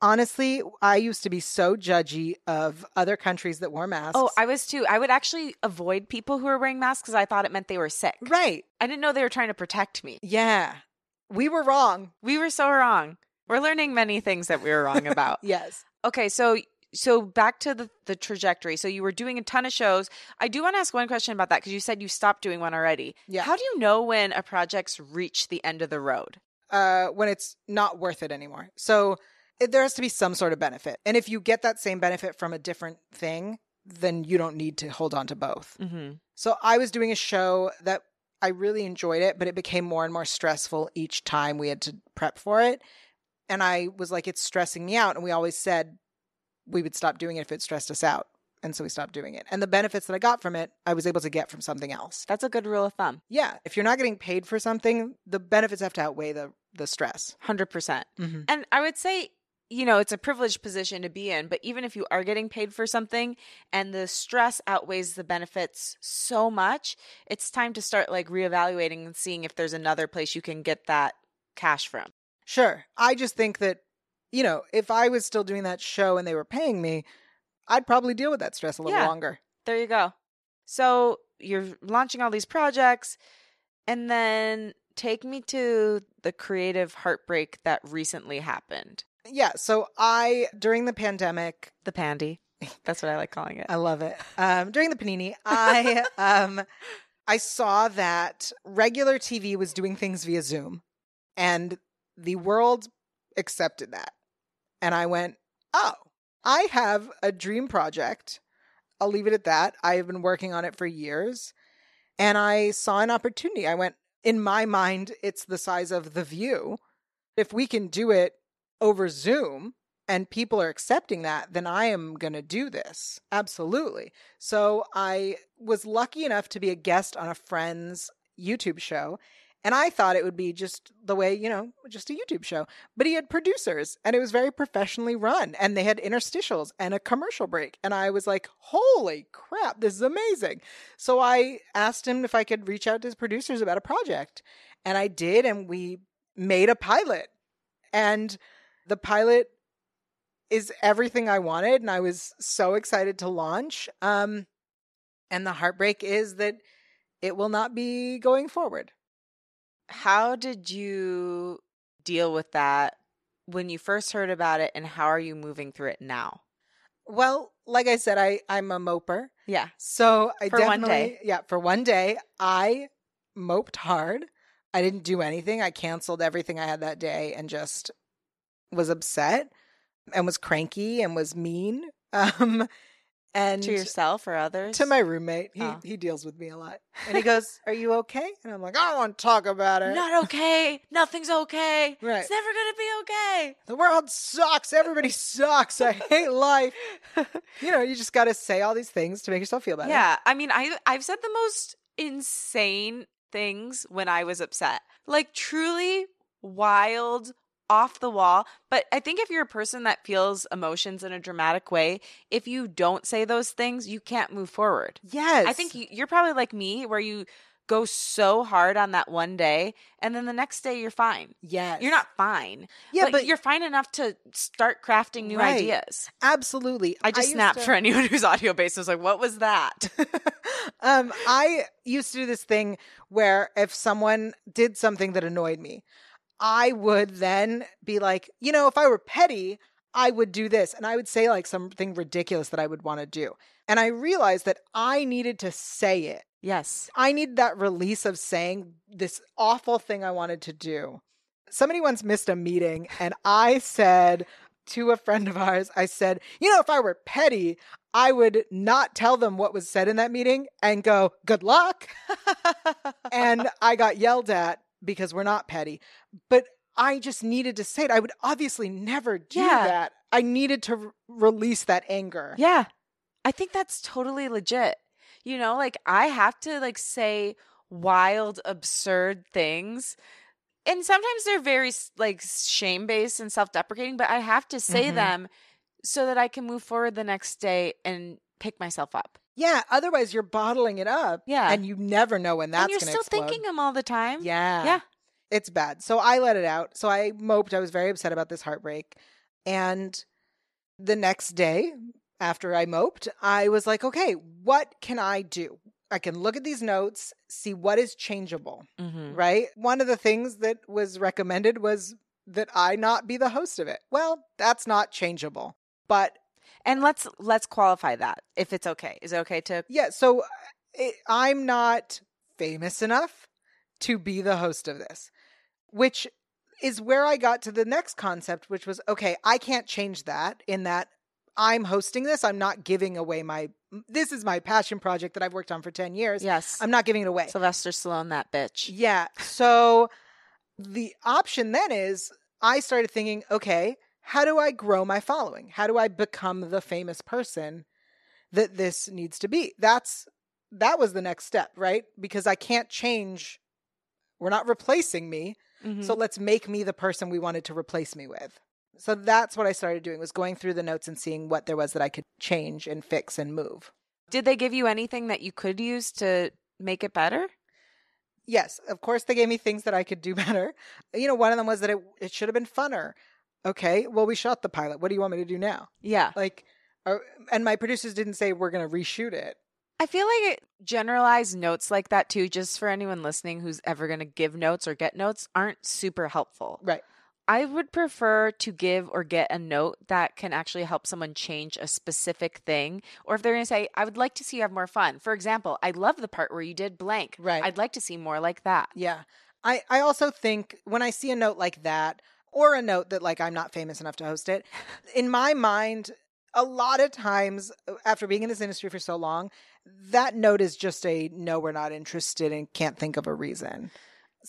Honestly, I used to be so judgy of other countries that wore masks. Oh, I was too. I would actually avoid people who were wearing masks because I thought it meant they were sick. right. I didn't know they were trying to protect me. Yeah. We were wrong. We were so wrong. We're learning many things that we were wrong about. Yes. Okay, so so back to the the trajectory. So you were doing a ton of shows. I do want to ask one question about that because you said you stopped doing one already. Yeah. How do you know when a project's reached the end of the road? Uh, when it's not worth it anymore. So it, there has to be some sort of benefit. And if you get that same benefit from a different thing, then you don't need to hold on to both. Mm-hmm. So I was doing a show that I really enjoyed it, but it became more and more stressful each time we had to prep for it. And I was like, it's stressing me out. And we always said we would stop doing it if it stressed us out. And so we stopped doing it. And the benefits that I got from it, I was able to get from something else. That's a good rule of thumb. Yeah. If you're not getting paid for something, the benefits have to outweigh the, the stress. Hundred percent. Mm-hmm. And I would say, you know, it's a privileged position to be in, but even if you are getting paid for something and the stress outweighs the benefits so much, it's time to start like reevaluating and seeing if there's another place you can get that cash from. Sure. I just think that, you know, if I was still doing that show and they were paying me, I'd probably deal with that stress a little Yeah. longer. There you go. So you're launching all these projects, and then take me to the creative heartbreak that recently happened. Yeah. So I, during the pandemic, The pandy. That's what I like calling it. I love it. Um, during the panini, I um, I saw that regular TV was doing things via Zoom, and the world accepted that. And I went, oh, I have a dream project. I'll leave it at that. I have been working on it for years, and I saw an opportunity. I went, in my mind, it's the size of the View. If we can do it over Zoom, and people are accepting that, then I am going to do this. Absolutely. So I was lucky enough to be a guest on a friend's YouTube show. And I thought it would be just the way, you know, just a YouTube show. But he had producers and it was very professionally run. And they had interstitials and a commercial break. And I was like, holy crap, this is amazing. So I asked him if I could reach out to his producers about a project. And I did. And we made a pilot. And the pilot is everything I wanted, and I was so excited to launch. Um, and the heartbreak is that it will not be going forward. How did you deal with that when you first heard about it, and how are you moving through it now? Well, like I said, I I'm a moper, Yeah. so I For one definitely day. yeah for one day I moped hard. I didn't do anything. I canceled everything I had that day and just was upset and was cranky and was mean. Um, and To yourself or others? to my roommate. He Oh. he deals with me a lot. And he goes, Are you okay? And I'm like, I don't want to talk about it. Not okay. Nothing's okay. Right. It's never going to be okay. The world sucks. Everybody sucks. I hate life. You know, you just got to say all these things to make yourself feel better. Yeah, I mean, I I've said the most insane things when I was upset. Like truly wild, off the wall. But I think if you're a person that feels emotions in a dramatic way, if you don't say those things, you can't move forward. Yes. I think you- you're probably like me, where you go so hard on that one day, and then the next day you're fine. yes. You're not fine. Yeah, but, but, you're fine enough to start crafting new Right. ideas. absolutely. I just used snapped to- for anyone who's audio based. I was like, what was that? um, I used to do this thing where if someone did something that annoyed me, I would then be like, you know, if I were petty, I would do this. And I would say like something ridiculous that I would want to do. And I realized that I needed to say it. yes. I need that release of saying this awful thing I wanted to do. Somebody once missed a meeting, and I said to a friend of ours, I said, you know, if I were petty, I would not tell them what was said in that meeting and go, good luck. and I got yelled at because we're not petty. But I just needed to say it. I would obviously never do Yeah. that. I needed to r- release that anger. Yeah. I think that's totally legit. You know, like I have to like say wild absurd things. And sometimes they're very like shame based and self-deprecating, but I have to say Mhm. them so that I can move forward the next day and pick myself up. Yeah, otherwise you're bottling it up. Yeah. And you never know when that's and you're still explode. thinking them all the time. Yeah. Yeah. It's bad. So I let it out. So I moped. I was very upset about this heartbreak. And the next day, after I moped, I was like, okay, what can I do? I can look at these notes, see what is changeable, Mm-hmm. right? One of the things that was recommended was that I not be the host of it. Well, that's not changeable. But And let's let's qualify that if it's okay. Is it okay to yeah, so it, I'm not famous enough to be the host of this, which is where I got to the next concept, which was okay, I can't change that in that I'm hosting this. I'm not giving away my, this is my passion project that I've worked on for 10 years. Yes. I'm not giving it away. Sylvester Stallone that bitch. Yeah. So the option then is I started thinking, okay, how do I grow my following? How do I become the famous person that this needs to be? That's that was the next step, right? Because I can't change we're not replacing me. Mhm. So let's make me the person we wanted to replace me with. So that's what I started doing was going through the notes and seeing what there was that I could change and fix and move. Did they give you anything that you could use to make it better? Yes, of course they gave me things that I could do better. You know, one of them was that it it should have been funner. Okay, well we shot the pilot. What do you want me to do now? Yeah. Like, or, and my producers didn't say we're going to reshoot it. I feel like generalized notes like that too, just for anyone listening who's ever going to give notes or get notes, aren't super helpful. Right. I would prefer to give or get a note that can actually help someone change a specific thing. Or if they're going to say, I would like to see you have more fun. For example, I love the part where you did blank. Right. I'd like to see more like that. Yeah. I I also think when I see a note like that or a note that like I'm not famous enough to host it, in my mind a lot of times uh, after being in this industry for so long, that note is just a no we're not interested and can't think of a reason.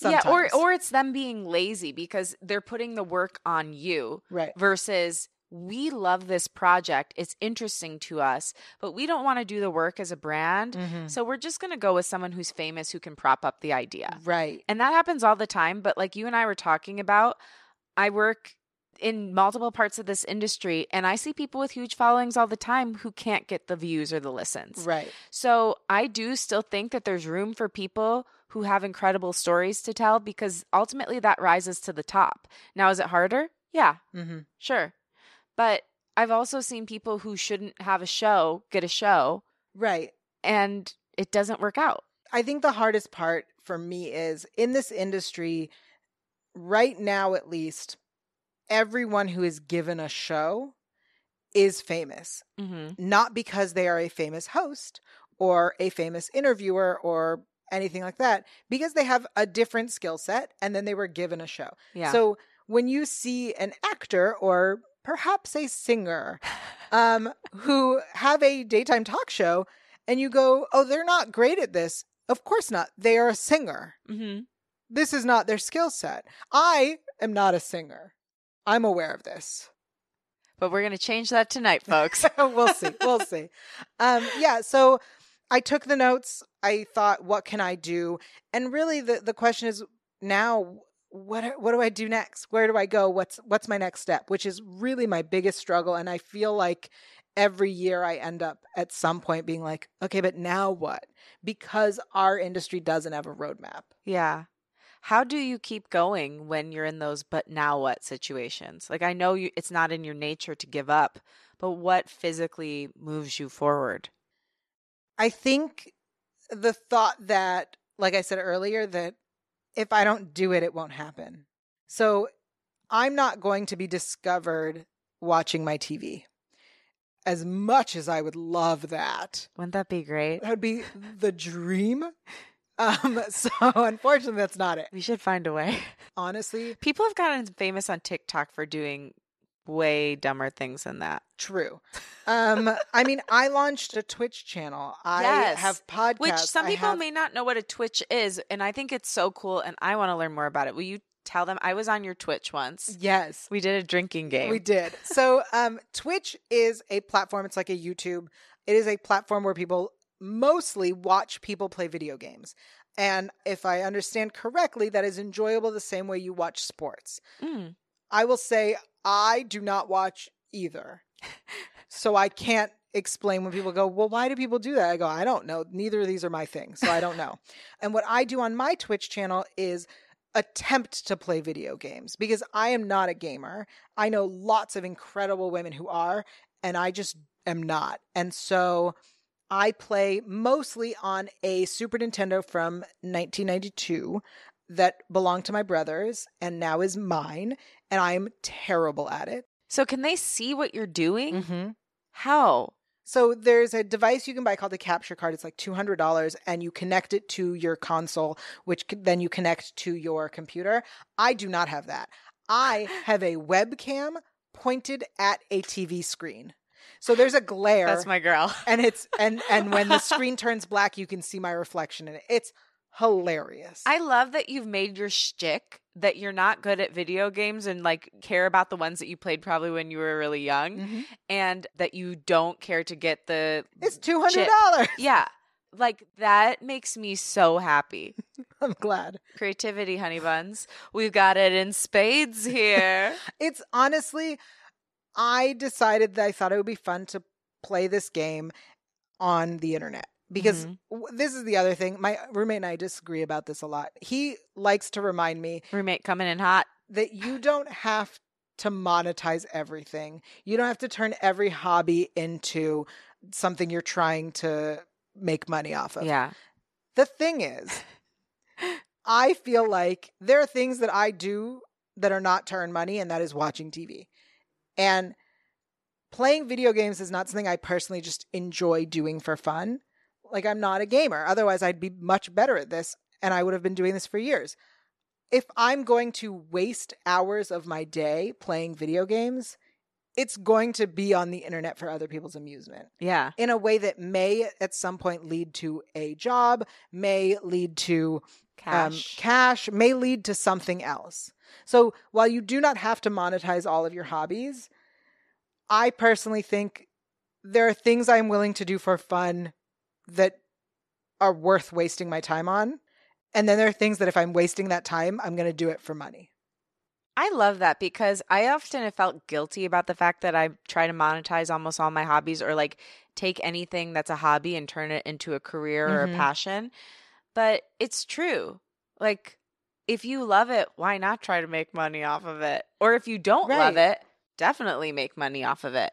Yeah, or or it's them being lazy because they're putting the work on you right. versus we love this project. It's interesting to us, but we don't want to do the work as a brand. Mhm. So we're just going to go with someone who's famous who can prop up the idea. Right. And that happens all the time. But like you and I were talking about, I work in multiple parts of this industry and I see people with huge followings all the time who can't get the views or the listens. Right. So I do still think that there's room for people who have incredible stories to tell because ultimately that rises to the top. Now, is it harder? Yeah, hmm sure. But I've also seen people who shouldn't have a show get a show Right. and it doesn't work out. I think the hardest part for me is in this industry, right now at least, everyone who is given a show is famous, Mm-hmm. not because they are a famous host or a famous interviewer or anything like that, because they have a different skill set and then they were given a show. Yeah. So when you see an actor or perhaps a singer um, who have a daytime talk show and you go, oh, they're not great at this. Of course not. They are a singer. mm-hmm. This is not their skill set. I am not a singer. I'm aware of this. But we're going to change that tonight, folks. we'll see. We'll see. Um, yeah. So I took the notes. I thought, what can I do? And really, the, the question is now, what what do I do next? Where do I go? What's what's my next step? Which is really my biggest struggle and I feel like every year I end up at some point being like, okay, but now what? Because our industry doesn't have a roadmap. Yeah. How do you keep going when you're in those but now what situations? Like I know you it's not in your nature to give up, but what physically moves you forward? I think the thought that like I said earlier that if I don't do it it won't happen. So I'm not going to be discovered watching my TV as much as I would love that. Wouldn't that be great? That would be the dream. Um, so unfortunately, that's not it. We should find a way. Honestly, people have gotten famous on TikTok for doing way dumber things than that. True. Um, I mean, I launched a Twitch channel. I Yes. have podcasts. Which some people have- may not know what a Twitch is, and I think it's so cool, and I want to learn more about it. Will you tell them? I was on your Twitch once. Yes. We did a drinking game. We did. So, um, Twitch is a platform. It's like a YouTube. It is a platform where people mostly watch people play video games. And if I understand correctly, that is enjoyable the same way you watch sports. Mm. I will say I do not watch either. so I can't explain when people go, Well, why do people do that? I go, I don't know. Neither of these are my things. So I don't know. and what I do on my Twitch channel is attempt to play video games because I am not a gamer. I know lots of incredible women who are, and I just am not. And so I play mostly on a Super Nintendo from 1992 that belonged to my brothers and now is mine, and I'm terrible at it. So can they see what you're doing? Mm-hmm. How? So there's a device you can buy called a capture card. It's like $200 and you connect it to your console, which then you connect to your computer. I do not have that. I have a webcam pointed at a TV screen. So there's a glare That's my girl. and it's and and when the screen turns black you can see my reflection in it. It's hilarious. I love that you've made your shtick that you're not good at video games and like care about the ones that you played probably when you were really young, Mhm. and that you don't care to get the It's $200. yeah. Like that makes me so happy. I'm glad. Creativity, honey buns. We've got it in spades here. It's honestly, I decided that I thought it would be fun to play this game on the internet because Mhm. w- this is the other thing. My roommate and I disagree about this a lot. He likes to remind me Roommate coming in hot. that you don't have to monetize everything. You don't have to turn every hobby into something you're trying to make money off of. Yeah. The thing is, I feel like there are things that I do that are not to earn money, and that is watching TV. And playing video games is not something I personally just enjoy doing for fun. Like, I'm not a gamer. Otherwise, I'd be much better at this, and I would have been doing this for years. If I'm going to waste hours of my day playing video games, it's going to be on the internet for other people's amusement Yeah. in a way that may at some point lead to a job, may lead to um, Cash. cash, may lead to something else. So while you do not have to monetize all of your hobbies, I personally think there are things I'm willing to do for fun that are worth wasting my time on. And then there are things that if I'm wasting that time, I'm going to do it for money. I love that because I often have felt guilty about the fact that I try to monetize almost all my hobbies or like take anything that's a hobby and turn it into a career or a Mhm. passion. But it's true. Like, if you love it, why not try to make money off of it? Or if you don't love it, definitely make money off of it.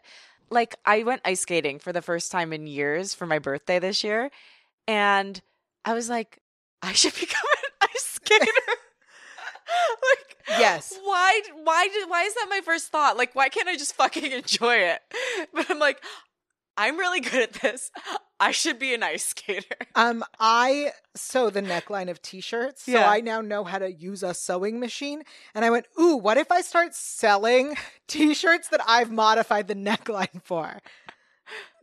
Like, I went ice skating for the first time in years for my birthday this year. And I was like, I should become an ice skater. like, Yes. why why did why is that my first thought like why can't i just fucking enjoy it but i'm like i'm really good at this i should be an ice skater Um, I sew the neckline of t-shirts, so Yeah. I now know how to use a sewing machine. And I went, "Ooh, what if I start selling t-shirts that I've modified the neckline for?"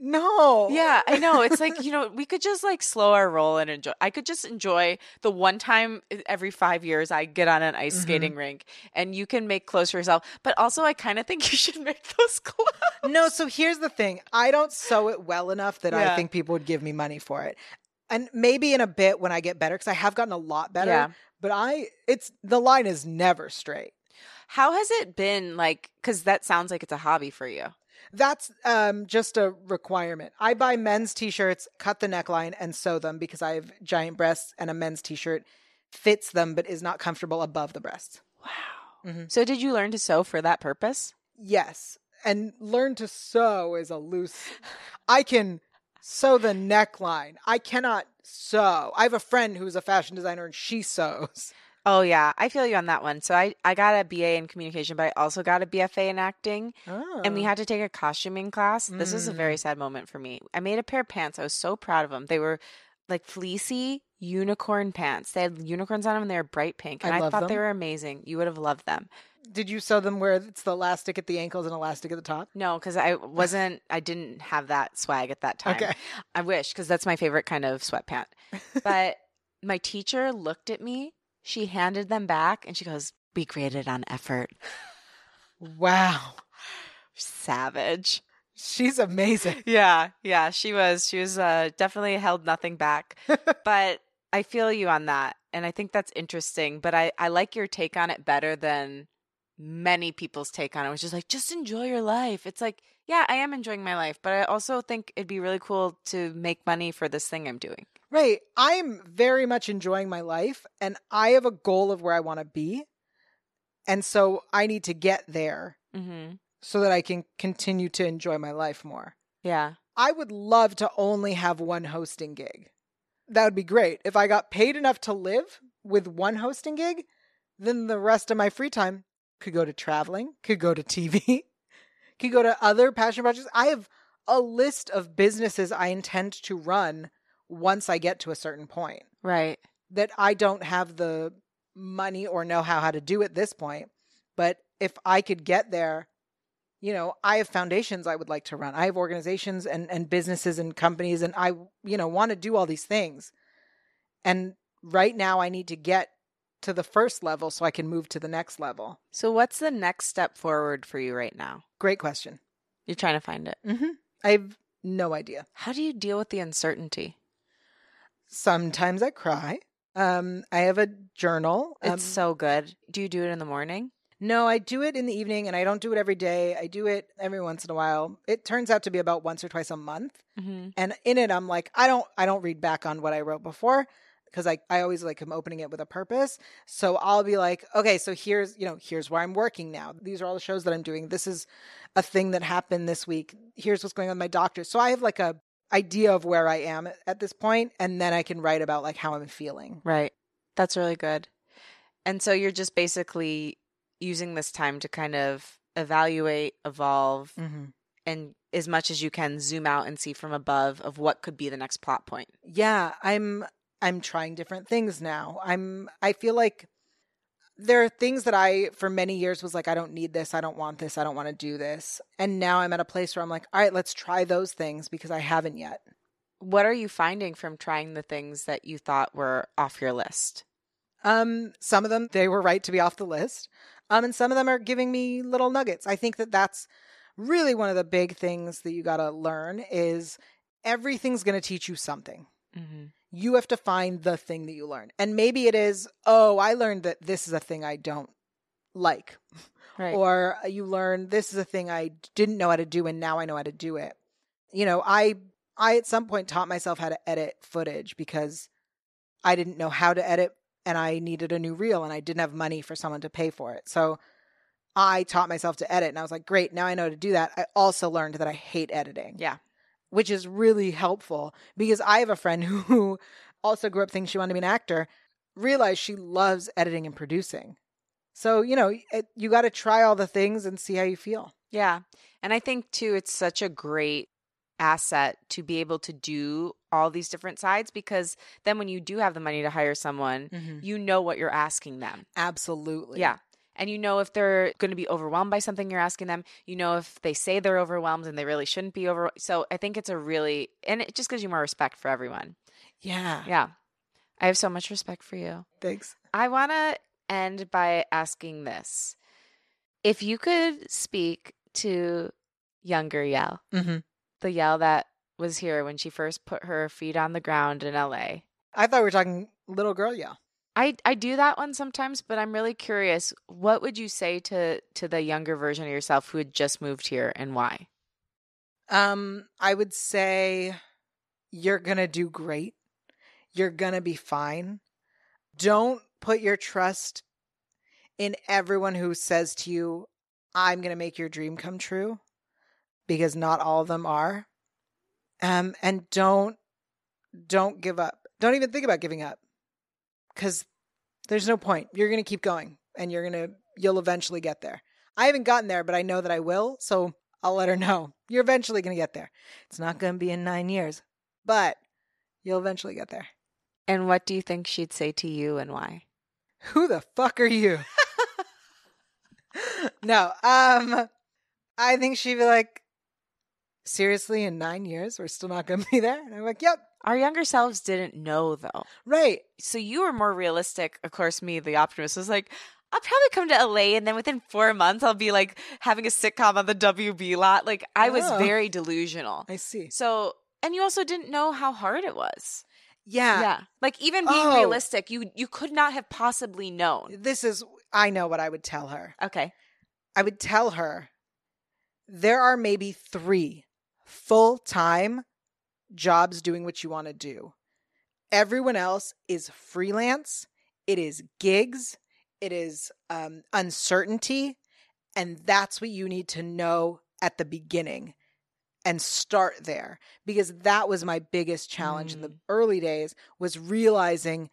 No. yeah i know it's like you know we could just like slow our roll and enjoy i could just enjoy the one time every five years i get on an ice Mhm. skating rink and you can make clothes for yourself but also i kind of think you should make those clothes No, so here's the thing. I don't sew it well enough that I think people would give me money for it. And maybe in a bit when I get better, because I have gotten a lot better. Yeah. But I, it's the line is never straight. How has it been like cuz that sounds like it's a hobby for you. That's um, just a requirement. I buy men's t-shirts, cut the neckline, and sew them because I have giant breasts, and a men's t-shirt fits them but is not comfortable above the breasts. Wow. Mhm. So did you learn to sew for that purpose? Yes, and learn to sew is a loose. I can sew the neckline. I cannot sew. I have a friend who's a fashion designer, and she sews. Oh yeah, I feel you on that one. So I I got a BA in communication, but I also got a BFA in acting. Oh. and we oh. had to take a costuming class. This was a very mm. sad moment for me. I made a pair of pants. I was so proud of them. They were like fleecy unicorn pants. They had unicorns on them and they were bright pink. And I I, love thought they them. were amazing. You would have loved them. Did you sew them where it's the elastic at the ankles and elastic at the top? No, because I wasn't, I didn't have that swag at that time. Okay. I wish, because that's my favorite kind of sweatpant. But my teacher looked at me, she handed them back, and she goes, We graded on effort. Wow. Savage. She's amazing. Yeah, yeah, she was. She was uh, definitely held nothing back. but I feel you on that. And I think that's interesting. But I, I like your take on it better than many people's take on it, which is like, just enjoy your life. It's like, yeah, I am enjoying my life, but I also think it'd be really cool to make money for this thing I'm doing. Right. I'm very much enjoying my life and I have a goal of where I want to be. And so I need to get there Mm-hmm. so that I can continue to enjoy my life more. Yeah. I would love to only have one hosting gig. That would be great. If I got paid enough to live with one hosting gig, then the rest of my free time could go to traveling, could go to TV, could go to other passion projects. I have a list of businesses I intend to run once I get to a certain point Right. that I don't have the money or know how how to do at this point. But if I could get there, you know, I have foundations I would like to run. I have organizations and, and businesses and companies and I, you know, want to do all these things. And right now I need to get to the first level so I can move to the next level. So, what's the next step forward for you right now? Great question. You're trying to find it. Mm-hmm. I have no idea. How do you deal with the uncertainty? Sometimes I cry. Um, I have a journal. Um, It's so good. Do you do it in the morning? No, I do it in the evening and I don't do it every day. I do it every once in a while. It turns out to be about once or twice a month. Mm-hmm. And in it I'm like, I don't I don't read back on what I wrote before because I, I always like am opening it with a purpose. So I'll be like, okay, so here's, you know, here's where I'm working now. These are all the shows that I'm doing. This is a thing that happened this week. Here's what's going on with my doctor. So I have like a idea of where I am at, this point and then I can write about like how I'm feeling. Right. That's really good. And so you're just basically using this time to kind of evaluate, evolve, Mm-hmm. and as much as you can zoom out and see from above of what could be the next plot point. yeah i'm i'm trying different things now i'm i feel like there are things that i for many years was like i don't need this. I don't want this. I don't want to do this. And now i'm at a place where i'm like all right let's try those things because i haven't yet. What are you finding from trying the things that you thought were off your list? um some of them they were right to be off the list. Um and some of them are giving me little nuggets. I think that that's really one of the big things that you got to learn is everything's going to teach you something. Mm-hmm. You have to find the thing that you learn. And maybe it is, oh, I learned that this is a thing I don't like. Right. Or uh, you learn this is a thing I didn't know how to do and now I know how to do it. You know, I I at some point taught myself how to edit footage because I didn't know how to edit and I needed a new reel and I didn't have money for someone to pay for it. So I taught myself to edit and I was like, great, now I know how to do that. I also learned that I hate editing yeah. Which is really helpful because I have a friend who also grew up thinking she wanted to be an actor, realized she loves editing and producing. So, you know, it, you got to try all the things and see how you feel. Yeah. And I think too, it's such a great asset to be able to do all these different sides because then when you do have the money to hire someone, mm-hmm. you know what you're asking them. Absolutely. Yeah. And you know if they're going to be overwhelmed by something you're asking them. You know if they say they're overwhelmed and they really shouldn't be over. So I think it's a really, and it just gives you more respect for everyone. Yeah. Yeah. I have so much respect for you. Thanks. I want to end by asking this. If you could speak to younger Yael, Mm-hmm. the Yael that was here when she first put her feet on the ground in LA, I thought we were talking little girl yell. I I do that one sometimes, but I'm really curious. What would you say to to the younger version of yourself who had just moved here and why? Um, I would say you're to do great. You're to be fine. Don't put your trust in everyone who says to you, I'm to make your dream come true because not all of them are. Um, and don't, don't give up. Don't even think about giving up because there's no point. You're going to keep going and you're going to, you'll eventually get there. I haven't gotten there, but I know that I will. So I'll let her know. You're eventually going to get there. It's not going to be in nine years, but you'll eventually get there. And what do you think she'd say to you and why? Who the fuck are you? no, um, I think she'd be like, seriously, in nine years, we're still not going to be there? And I'm like, yep. Our younger selves didn't know though. Right. So you were more realistic. Of course, me, the optimist, was like, I'll probably come to LA and then within four months I'll be like having a sitcom on the WB lot. Like I was Oh. very delusional. I see. So and you also didn't know how hard it was. Yeah. yeah. Like even being Oh. realistic, you you could not have possibly known. This is, I know what I would tell her. Okay. I would tell her there are maybe three full time jobs doing what you want to do. Everyone else is freelance, it is gigs, it is um, uncertainty. And that's what you need to know at the beginning and start there because that was my biggest challenge in the Mm. early days was realizing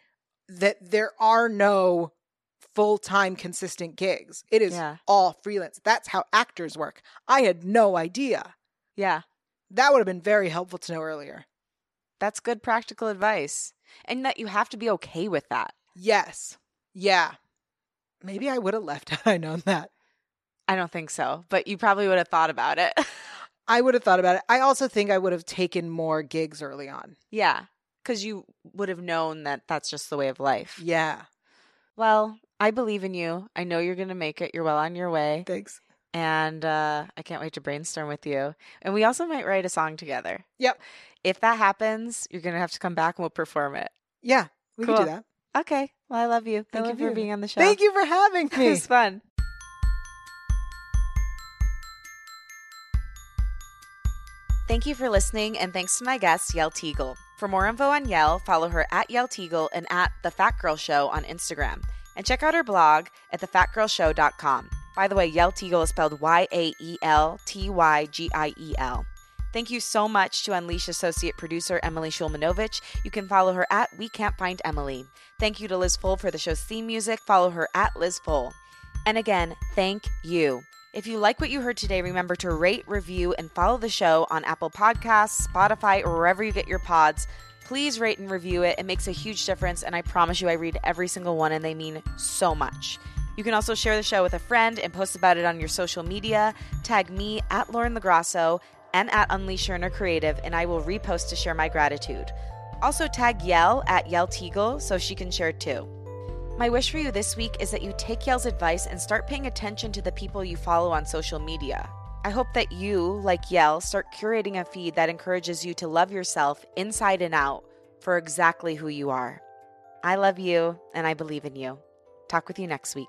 that there are no full-time consistent gigs it is Yeah. all freelance that's how actors work i had no idea Yeah. That would have been very helpful to know earlier That's good practical advice. And that you have to be okay with that. yes yeah maybe i would have left had i known that I don't think so, but you probably would have thought about it. i would have thought about it i also think i would have taken more gigs early on yeah. Because you would have known that that's just the way of life. yeah Well, I believe in you. I know you're going to make it. You're well on your way. thanks And uh, I can't wait to brainstorm with you. And we also might write a song together. Yep. If that happens, you're going to have to come back and we'll perform it. yeah we can Cool. do that Okay. Well, I love you. Thank you for you. being on the show. thank you for having me. It was fun. Thank you for listening, and thanks to my guest, Yael Tygiel. For more info on Yael, follow her at Yael Tygiel and at The Fat Girl Show on Instagram. And check out her blog at thefatgirlshow.com. By the way, Yael Tygiel is spelled Y A E L T Y G I E L. Thank you so much to Unleash associate producer Emily Shulmanovich. You can follow her at We Can't Find Emily. Thank you to Liz Full for the show's theme music. Follow her at Liz Full. And again, thank you. If you like what you heard today, remember to rate, review, and follow the show on Apple Podcasts, Spotify, or wherever you get your pods. Please rate and review it. It makes a huge difference, and I promise you, I read every single one, and they mean so much. You can also share the show with a friend and post about it on your social media. Tag me at Lauren LoGrasso and at Unleash Your Creative, and I will repost to share my gratitude. Also, tag Yael at Yael Tygiel so she can share too. My wish for you this week is that you take Yael's advice and start paying attention to the people you follow on social media. I hope that you, like Yael, start curating a feed that encourages you to love yourself inside and out for exactly who you are. I love you and I believe in you. Talk with you next week.